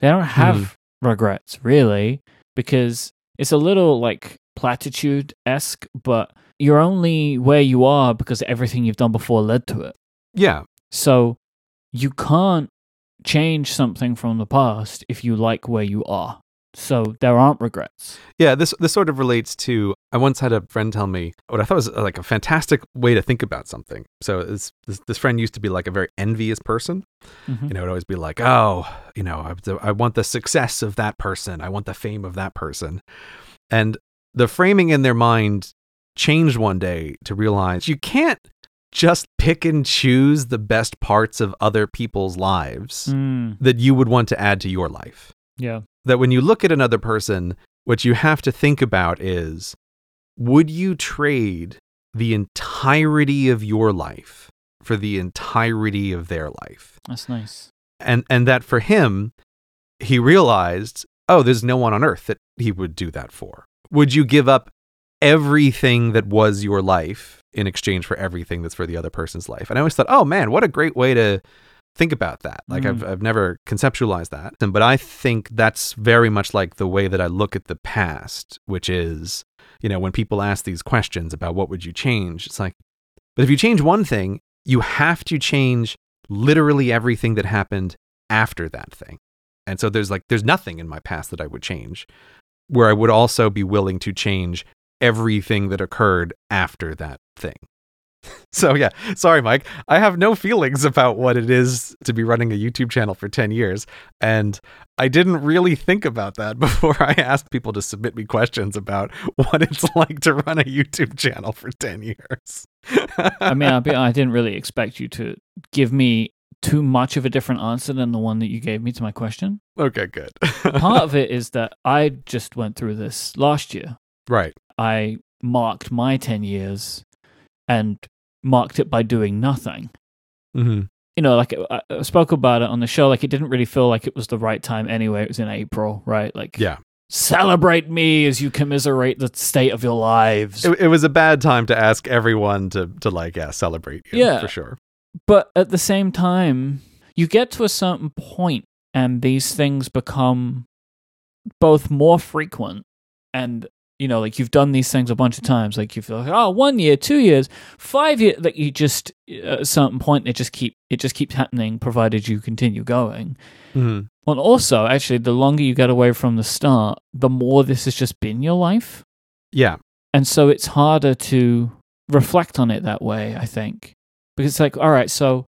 they don't hmm. have regrets really because it's a little like platitude esque, but you're only where you are because everything you've done before led to it. yeah. So you can't change something from the past if you like where you are. So there aren't regrets. Yeah, this this sort of relates to. I once had a friend tell me what I thought was uh, like a fantastic way to think about something. So this this, this friend used to be like a very envious person. Mhm. You know, it'd always be like, oh, you know, I, I want the success of that person. I want the fame of that person. And the framing in their mind changed one day to realize you can't just pick and choose the best parts of other people's lives Mm, that you would want to add to your life. yeah. That when you look at another person, what you have to think about is would you trade the entirety of your life for the entirety of their life? That's nice. and and that for him he realized oh there's no one on earth that he would do that for would you give up everything that was your life in exchange for everything that's for the other person's life. And i always thought oh man what a great way to think about that. Like I've, mm. I've never conceptualized that. And- but i think that's very much like the way that i look at the past which is you know when people ask these questions about what would you change it's like but if you change one thing you have to change literally everything that happened after that thing. And so there's like there's nothing in my past that I would change where I would also be willing to change everything that occurred after that thing. So yeah, sorry Myke, I have no feelings about what it is to be running a YouTube channel for 10 years and I didn't really think about that before I asked people to submit me questions about what it's like to run a YouTube channel for 10 years. I mean, be, I didn't really expect you to give me too much of a different answer than the one that you gave me to my question. okay, good. Part of it is that I just went through this last year. right. I marked my 10 years and marked it by doing nothing. Mhm. You know, like I, I spoke about it on the show, like it didn't really feel like it was the right time anyway. It was in April, right? Like, Yeah. celebrate me as you commiserate the state of your lives. It, it was a bad time to ask everyone to to like yeah celebrate you Yeah. for sure. but at the same time, you get to a certain point and these things become both more frequent and you know like you've done these things a bunch of times like you feel like oh one year two years five years like you just at a certain point it just keep it just keeps happening provided you continue going Mm-hmm. and also actually the longer you get away from the start the more this has just been your life Yeah, and so it's harder to reflect on it that way, I think. Because it's like, all right, so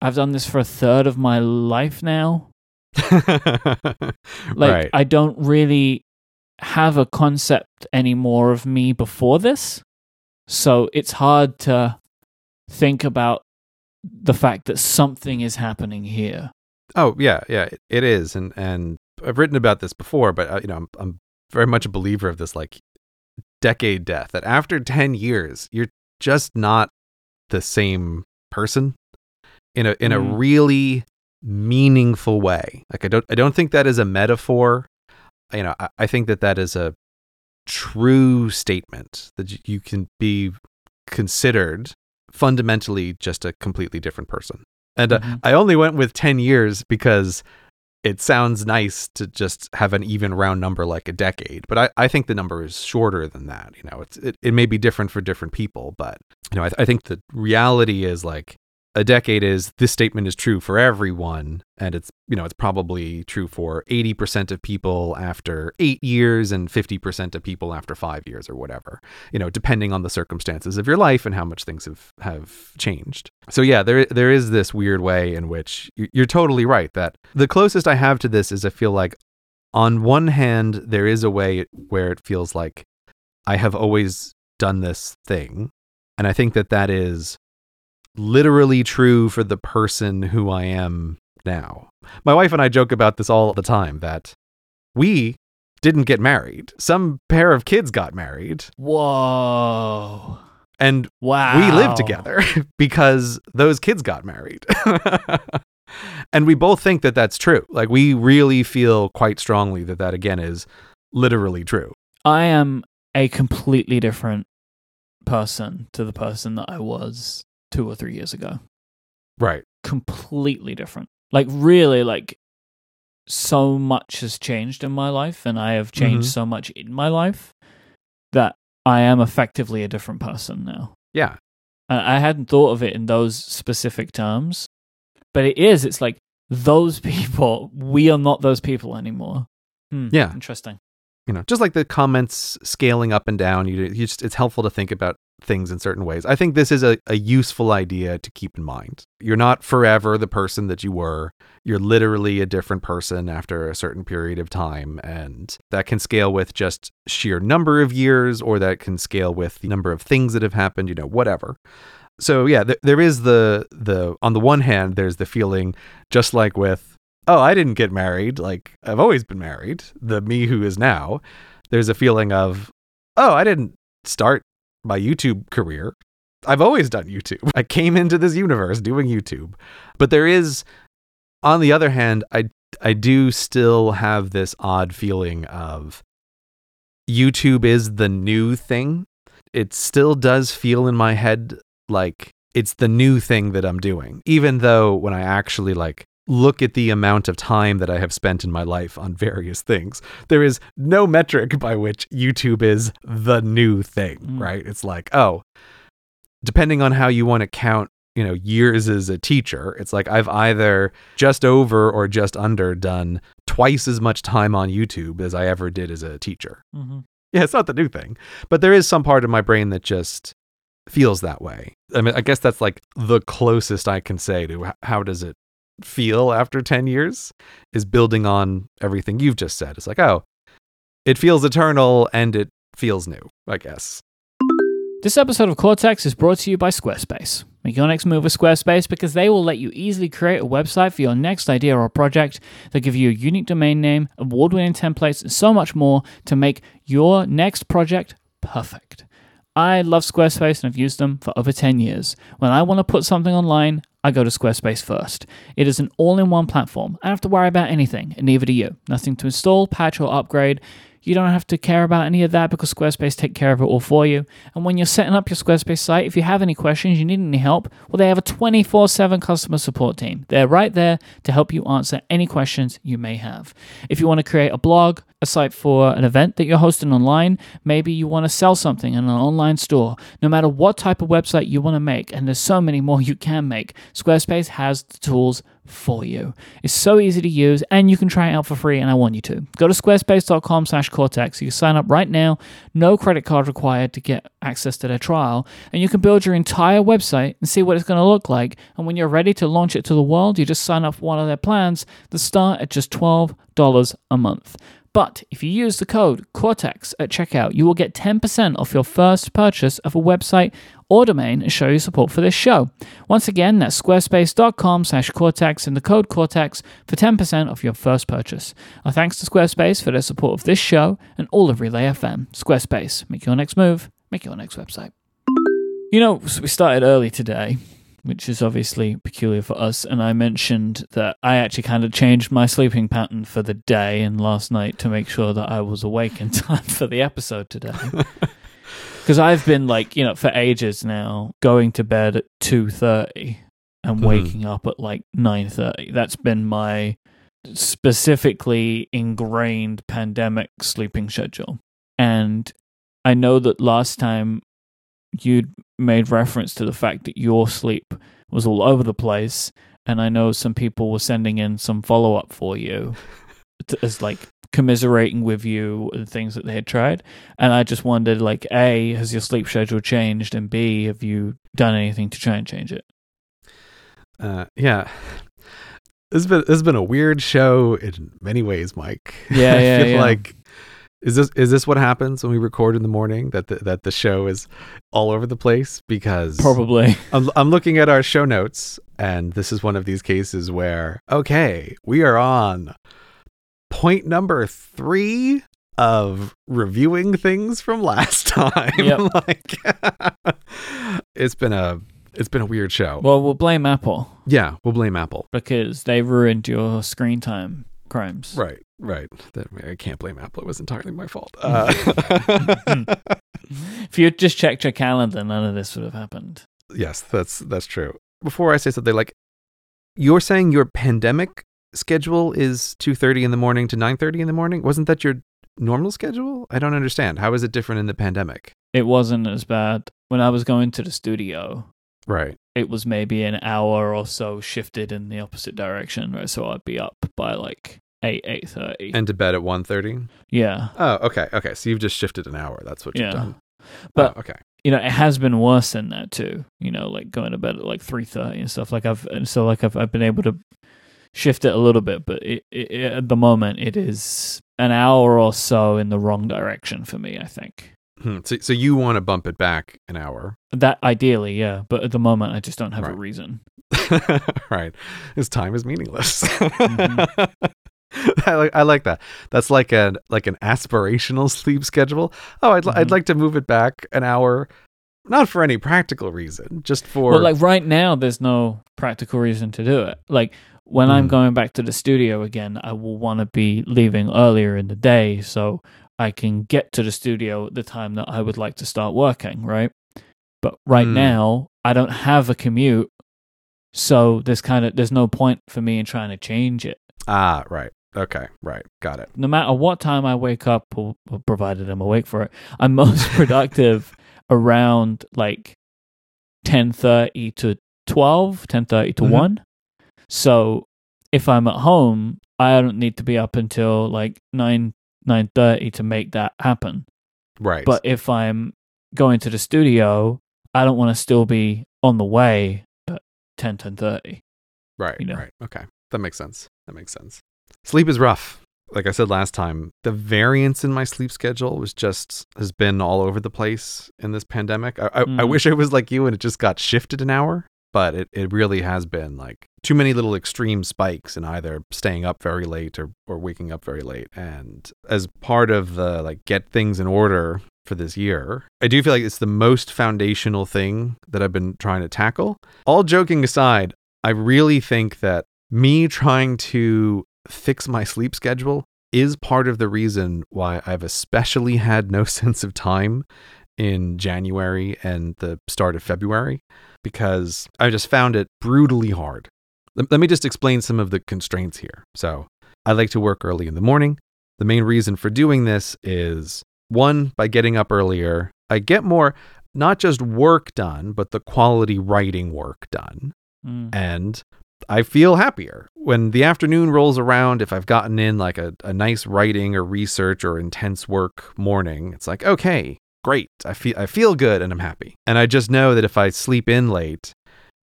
I've done this for a third of my life now. Like, right. I don't really have a concept anymore of me before this. So it's hard to think about the fact that something is happening here. Oh yeah, yeah, it- is, and and I've written about this before, but uh, you know, I'm I'm very much a believer of this like decade death. That after ten years, you're just not the same person in a in a Mm. really meaningful way. Like I don't I don't think that is a metaphor. You know, I, I think that that is a true statement that you can be considered fundamentally just a completely different person. And uh, Mhm. I only went with 10 years because it sounds nice to just have an even round number like a decade. But I, I think the number is shorter than that. You know, it's, it, it may be different for different people, but, you know, I, I think the reality is like a decade is this statement is true for everyone. And it's, you know, it's probably true for 80% of people after eight years and 50% of people after five years or whatever you know, depending on the circumstances of your life and how much things have have changed. So yeah, there there is this weird way in which you- you're totally right that the closest I have to this is I feel like on one hand there is a way where it feels like I have always done this thing, and I think that that is literally true for the person who I am now. My wife and I joke about this all the time that we didn't get married. Some pair of kids got married Whoa. and Wow. we live together because those kids got married. and we both think that that's true. Like we really feel quite strongly that that again is literally true. I am a completely different person to the person that I was two or three years ago. Right. Completely different. Like, really, like, so much has changed in my life, and I have changed Mhm. so much in my life that I am effectively a different person now. Yeah. I hadn't thought of it in those specific terms, but it is. It's like those people, we are not those people anymore. Hmm, Yeah. Interesting. you know, just like the comments scaling up and down, you, you just it's helpful to think about things in certain ways. I think this is a, a useful idea to keep in mind. You're not forever the person that you were. You're literally a different person after a certain period of time. And that can scale with just sheer number of years, or that can scale with the number of things that have happened, you know, whatever. So yeah, th- there is the the on the one hand, there's the feeling just like with oh, I didn't get married. Like, I've always been married. The me who is now. There's a feeling of, oh, I didn't start my YouTube career. I've always done YouTube. I came into this universe doing YouTube. But there is, on the other hand, I, I do still have this odd feeling of YouTube is the new thing. It still does feel in my head like it's the new thing that I'm doing, even though when I actually like look at the amount of time that I have spent in my life on various things, there is no metric by which YouTube is the new thing, Mm. right? It's like, oh, depending on how you want to count, you know, years as a teacher, it's like I've either just over or just under done twice as much time on YouTube as I ever did as a teacher. hmm Yeah, it's not the new thing, but there is some part of my brain that just feels that way. I mean, I guess that's like the closest I can say to how does it feel after 10 years is building on everything you've just said. It's like, oh, it feels eternal and it feels new, I guess. This episode of Cortex is brought to you by Squarespace. Make your next move with Squarespace because they will let you easily create a website for your next idea or project. They'll give you a unique domain name, award winning templates, and so much more to make your next project perfect. I love Squarespace and I've used them for over 10 years. When I want to put something online, I go to Squarespace first. It is an all in one platform. I don't have to worry about anything, and neither do you. Nothing to install, patch, or upgrade. You don't have to care about any of that because Squarespace take care of it all for you. And when you're setting up your Squarespace site, if you have any questions, you need any help, well, they have a 24 7 customer support team. They're right there to help you answer any questions you may have. If you want to create a blog, a site for an event that you're hosting online, maybe you want to sell something in an online store, no matter what type of website you want to make, and there's so many more you can make, Squarespace has the tools for you. It's so easy to use and you can try it out for free and I want you to. Go to squarespace.com slash cortex. You can sign up right now, no credit card required to get access to their trial, and you can build your entire website and see what it's going to look like. And when you're ready to launch it to the world, you just sign up for one of their plans that start at just $12 a month. But if you use the code Cortex at checkout, you will get 10% off your first purchase of a website or domain and show your support for this show. Once again, that's squarespace.com slash Cortex and the code Cortex for 10% off your first purchase. Our thanks to Squarespace for their support of this show and all of Relay FM. Squarespace, make your next move, make your next website. You know, we started early today, which is obviously peculiar for us. And I mentioned that I actually kind of changed my sleeping pattern for the day and last night to make sure that I was awake in time for the episode today. Because I've been like, you know, for ages now, going to bed at two thirty and Mhm. waking up at like nine thirty. That's been my specifically ingrained pandemic sleeping schedule. And I know that last time you'd made reference to the fact that your sleep was all over the place, and I know some people were sending in some follow up for you to, as like commiserating with you and things that they had tried. And I just wondered, like, A, has your sleep schedule changed? And B, have you done anything to try and change it? Uh, yeah. This has been this has been a weird show in many ways, Myke. Yeah, I yeah, feel yeah. like is this is this what happens when we record in the morning that the, that the show is all over the place because Probably. I'm, I'm looking at our show notes and this is one of these cases where okay we are on point number three of reviewing things from last time Yep. like it's been a it's been a weird show Well, we'll blame Apple yeah we'll blame apple because they ruined your screen time crimes. right right. That, i can't blame apple. It was entirely my fault. Uh, If you had just checked your calendar, none of this would have happened. yes that's that's true. Before i say something like you're saying your pandemic schedule is 2.30 in the morning to 9.30 in the morning? Wasn't that your normal schedule? I don't understand. How is it different in the pandemic? It wasn't as bad. When I was going to the studio, right. it was maybe an hour or so shifted in the opposite direction, right? So I'd be up by like eight eight thirty. And to bed at 1.30? Yeah, Oh, okay. Okay. So you've just shifted an hour. That's what you've Yeah. done. But- oh, okay. you know, it has been worse than that too. You know, like going to bed at like three thirty and stuff. Like I've and so like I've I've been able to shift it a little bit, but it, it, it, at the moment it is an hour or so in the wrong direction for me. I think Hmm. So, so you want to bump it back an hour. that ideally, yeah, but at the moment I just don't have a reason. right. His time is meaningless. Mhm. I like I like that. That's like an like an aspirational sleep schedule. Oh, I'd li- I'd like to move it back an hour, not for any practical reason, just for Well, like right now, there's no practical reason to do it. Like when I'm Mm. going back to the studio again, I will want to be leaving earlier in the day so I can get to the studio at the time that I would like to start working, right? But right Mm. now, I don't have a commute, so there's kind of there's no point for me in trying to change it. ah right. Okay, right. Got it. No matter what time I wake up, or, or provided I'm awake for it, I'm most productive around like 10:30 to 12, 10:30 to Mhm. 1. So if I'm at home, I don't need to be up until like 9 9:30 to make that happen. Right. But if I'm going to the studio, I don't want to still be on the way at 10 10:30. Right, you know. right. Okay. That makes sense. That makes sense. Sleep is rough. Like I said last time, the variance in my sleep schedule was just has been all over the place in this pandemic. I, I, I Mm. wish I was like you and it just got shifted an hour, but it, it really has been like too many little extreme spikes in either staying up very late or, or waking up very late. And as part of the like get things in order for this year, I do feel like it's the most foundational thing that I've been trying to tackle. All joking aside, I really think that me trying to fix my sleep schedule is part of the reason why I've especially had no sense of time in January and the start of February because I just found it brutally hard. Let, me just explain some of the constraints here. So, I like to work early in the morning. The main reason for doing this is one, by getting up earlier, I get more not just work done, but the quality writing work done Mm. and I feel happier. When the afternoon rolls around, if I've gotten in like a, a nice writing or research or intense work morning, it's like, okay, great. I feel I feel good and I'm happy. And I just know that if I sleep in late,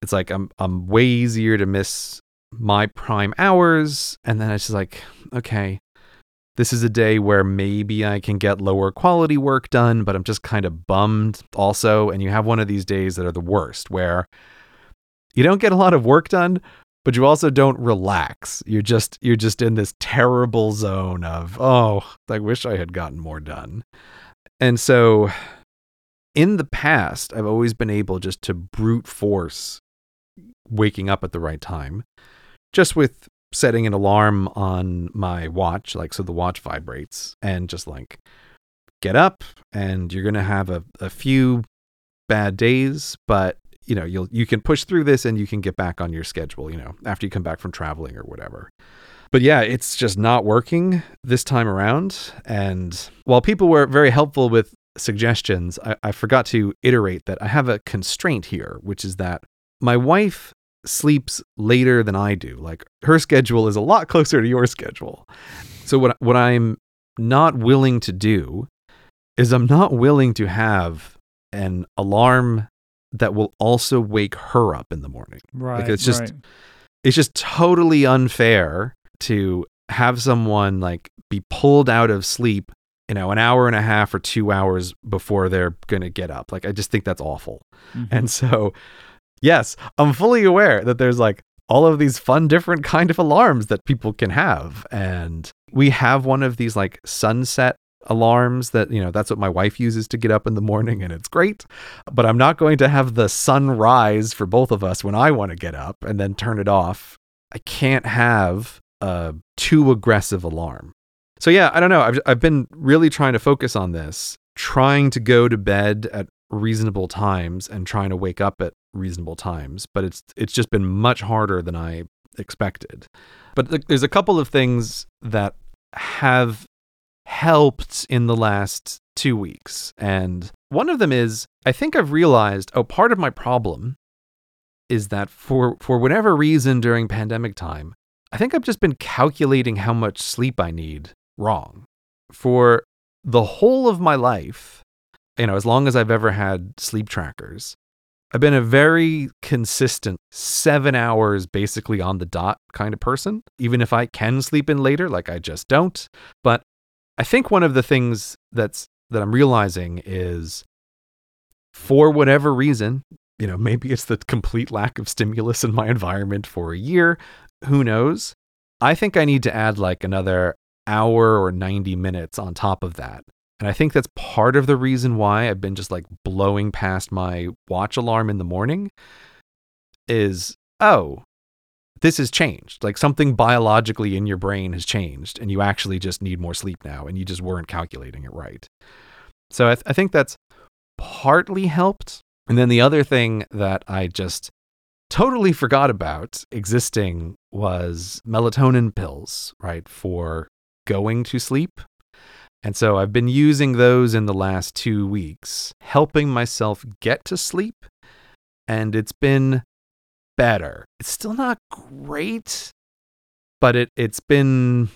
it's like I'm I'm way easier to miss my prime hours. And then it's just like, okay, this is a day where maybe I can get lower quality work done, but I'm just kind of bummed also. And you have one of these days that are the worst where you don't get a lot of work done, but you also don't relax. You're just you're just in this terrible zone of, oh, I wish I had gotten more done. And so in the past, I've always been able just to brute force waking up at the right time, just with setting an alarm on my watch, like so the watch vibrates, and just like get up, and you're gonna have a, a few bad days, but you know you'll you can push through this and you can get back on your schedule. You know after you come back from traveling or whatever. But yeah, it's just not working this time around. And while people were very helpful with suggestions, I, I forgot to iterate that I have a constraint here, which is that my wife sleeps later than I do. Like her schedule is a lot closer to your schedule. So what what I'm not willing to do is I'm not willing to have an alarm that will also wake her up in the morning. Right. it's just- right. It's just totally unfair to have someone like be pulled out of sleep, you know, an hour and a half or 2 hours before they're going to get up. Like I just think that's awful. Mhm. And so, yes, I'm fully aware that there's like all of these fun, different kind of alarms that people can have. And we have one of these like sunset alarms that, you know, that's what my wife uses to get up in the morning and it's great. But I'm not going to have the sun rise for both of us when I want to get up and then turn it off. I can't have a too aggressive alarm. So yeah, I don't know. I've I've been really trying to focus on this, trying to go to bed at reasonable times and trying to wake up at reasonable times, but it's it's just been much harder than I expected. But there's a couple of things that have helped in the last 2 weeks. And one of them is I think I've realized oh part of my problem is that for for whatever reason during pandemic time I think I've just been calculating how much sleep I need wrong. For the whole of my life, you know, as long as I've ever had sleep trackers, I've been a very consistent seven hours basically on the dot kind of person. Even if I can sleep in later, like I just don't. But I think one of the things that's that I'm realizing is for whatever reason, you know, maybe it's the complete lack of stimulus in my environment for a year. Who knows? I think I need to add like another hour or 90 minutes on top of that. And I think that's part of the reason why I've been just like blowing past my watch alarm in the morning is oh, this has changed. Like something biologically in your brain has changed and you actually just need more sleep now and you just weren't calculating it right. So I, th- I think that's partly helped. And then the other thing that I just totally forgot about existing was melatonin pills, right, for going to sleep. And so I've been using those in the last two weeks, helping myself get to sleep. And it's been better. It's still not great, but it, it's been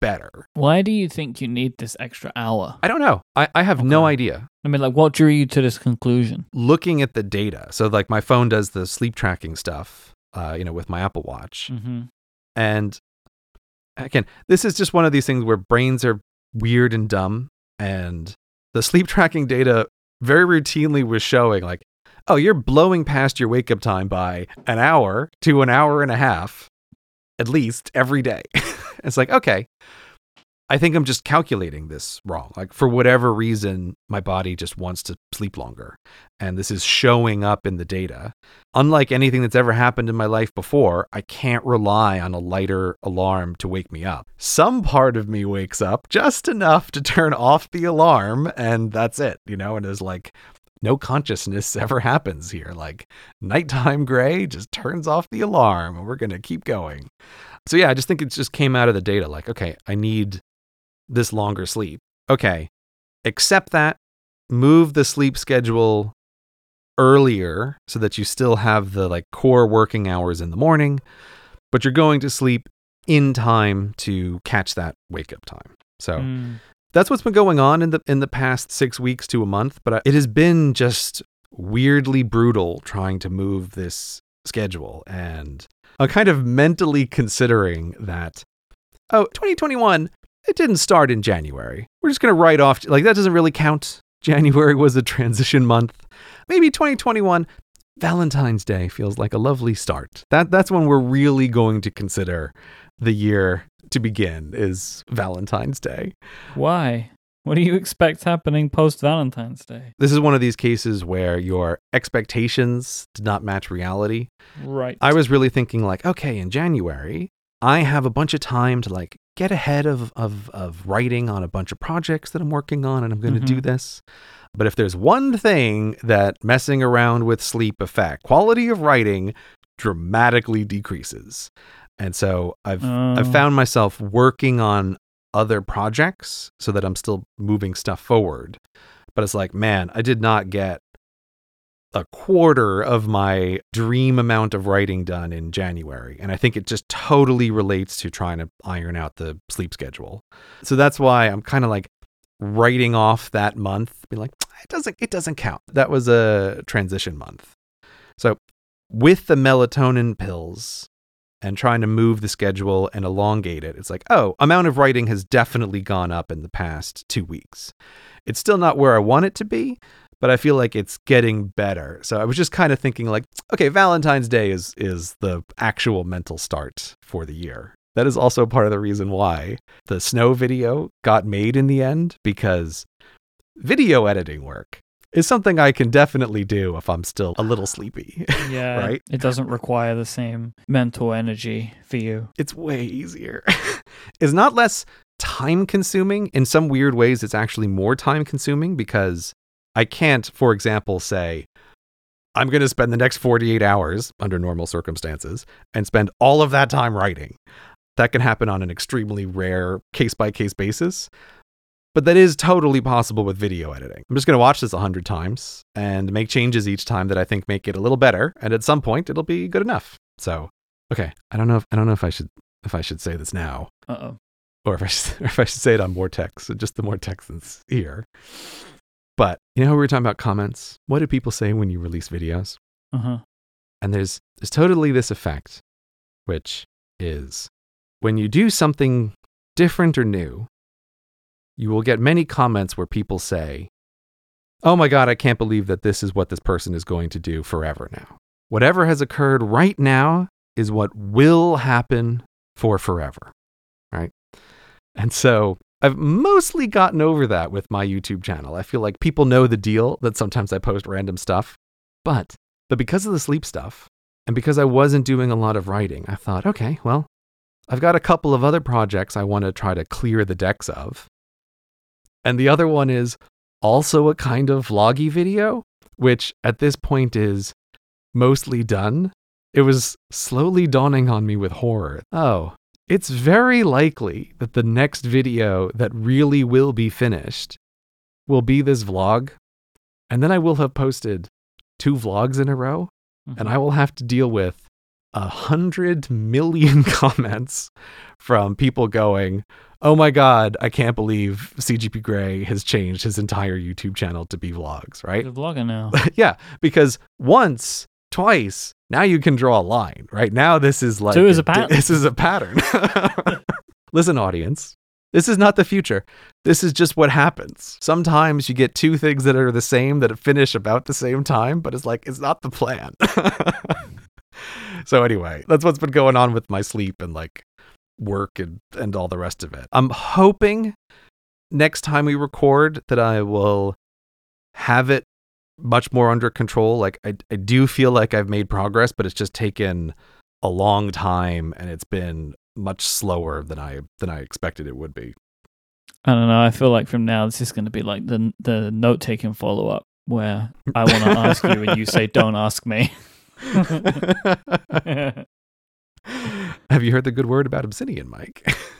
better. Why do you think you need this extra hour? I don't know. I, I have no idea. I mean, like, what drew you to this conclusion? Looking at the data, so like my phone does the sleep tracking stuff, uh, you know, with my Apple Watch. Mm-hmm. And again, this is just one of these things where brains are weird and dumb. And the sleep tracking data very routinely was showing, like, oh, you're blowing past your wake up time by an hour to an hour and a half, at least every day. it's like, okay, I think I'm just calculating this wrong. Like, for whatever reason, my body just wants to sleep longer. And this is showing up in the data. Unlike anything that's ever happened in my life before, I can't rely on a lighter alarm to wake me up. Some part of me wakes up just enough to turn off the alarm, and that's it, you know? And there's like, no consciousness ever happens here. Like, nighttime gray just turns off the alarm, and we're going to keep going. So, yeah, I just think it just came out of the data like, okay, I need this longer sleep. Okay, accept that, move the sleep schedule earlier so that you still have the like core working hours in the morning, but you're going to sleep in time to catch that wake up time. So Mm. That's what's been going on in the in the past 6 weeks to a month, but uh, it has been just weirdly brutal trying to move this schedule and I'm kind of mentally considering that oh, 2021 it didn't start in January. We're just going to write off like that doesn't really count. January was a transition month. Maybe 2021 Valentine's Day feels like a lovely start. That that's when we're really going to consider the year to begin is Valentine's Day. Why? What do you expect happening post Valentine's Day? This is one of these cases where your expectations did not match reality. Right. I was really thinking like, okay, in January, I have a bunch of time to like get ahead of of of writing on a bunch of projects that I'm working on and I'm going to do Mhm. this. But if there's one thing that messing around with sleep affect, quality of writing dramatically decreases. And so I've I've Oh. found myself working on other projects so that I'm still moving stuff forward. But it's like, man, I did not get a quarter of my dream amount of writing done in January. And I think it just totally relates to trying to iron out the sleep schedule. So that's why I'm kind of like writing off that month, be like, it doesn't it doesn't count. That was a transition month. So with the melatonin pills and trying to move the schedule and elongate it, it's like, oh, amount of writing has definitely gone up in the past two weeks. It's still not where I want it to be, but I feel like it's getting better. So I was just kind of thinking like, okay, Valentine's Day is is the actual mental start for the year. That is also part of the reason why the snow video got made in the end because video editing work is something I can definitely do if I'm still a little sleepy. yeah. right? It doesn't require the same mental energy for you. it's way easier. it's not less time consuming. In some weird ways, it's actually more time consuming because I can't, for example, say, I'm going to spend the next 48 hours under normal circumstances and spend all of that time writing. That can happen on an extremely rare case by case basis. But that is totally possible with video editing. I'm just going to watch this a hundred times and make changes each time that I think make it a little better. And at some point, it'll be good enough. So Okay, I don't know if I don't know if I should if I should say this now Uh oh. or if I should, or if I should say it on Moretex, so just the Moretexans here. But you know, how we were talking about comments. What do people say when you release videos? Uh huh. And there's there's totally this effect, which is when you do something different or new, you will get many comments where people say, "Oh my god, I can't believe that this is what this person is going to do forever now. Whatever has occurred right now is what will happen for forever." Right? And so I've mostly gotten over that with my YouTube channel. I feel like people know the deal that sometimes I post random stuff. But but because of the sleep stuff and because I wasn't doing a lot of writing, I thought, okay, well, I've got a couple of other projects I want to try to clear the decks of. And the other one is also a kind of vloggy video, which at this point is mostly done. It was slowly dawning on me with horror. Oh, it's very likely that the next video that really will be finished will be this vlog. And then I will have posted two vlogs in a row, and mm-hmm. I will have to deal with a hundred million comments from people going, Oh my God, I can't believe CGP Grey has changed his entire YouTube channel to be vlogs, right? He's a vlogger now. yeah, because once, twice, now you can draw a line, right? Now this is like Two is a pattern. This is a pattern. Listen, audience, this is not the future. This is just what happens. Sometimes you get two things that are the same that finish about the same time, but it's like it's not the plan. So anyway, that's what's been going on with my sleep and like work and and all the rest of it. I'm hoping next time we record that I will have it much more under control. Like I, I do feel like I've made progress, but it's just taken a long time and it's been much slower than I than I expected it would be. I don't know. I feel like from now this is going to be like the the note taking follow up where I want to ask you and you say don't ask me. Have you heard the good word about Obsidian, Myke?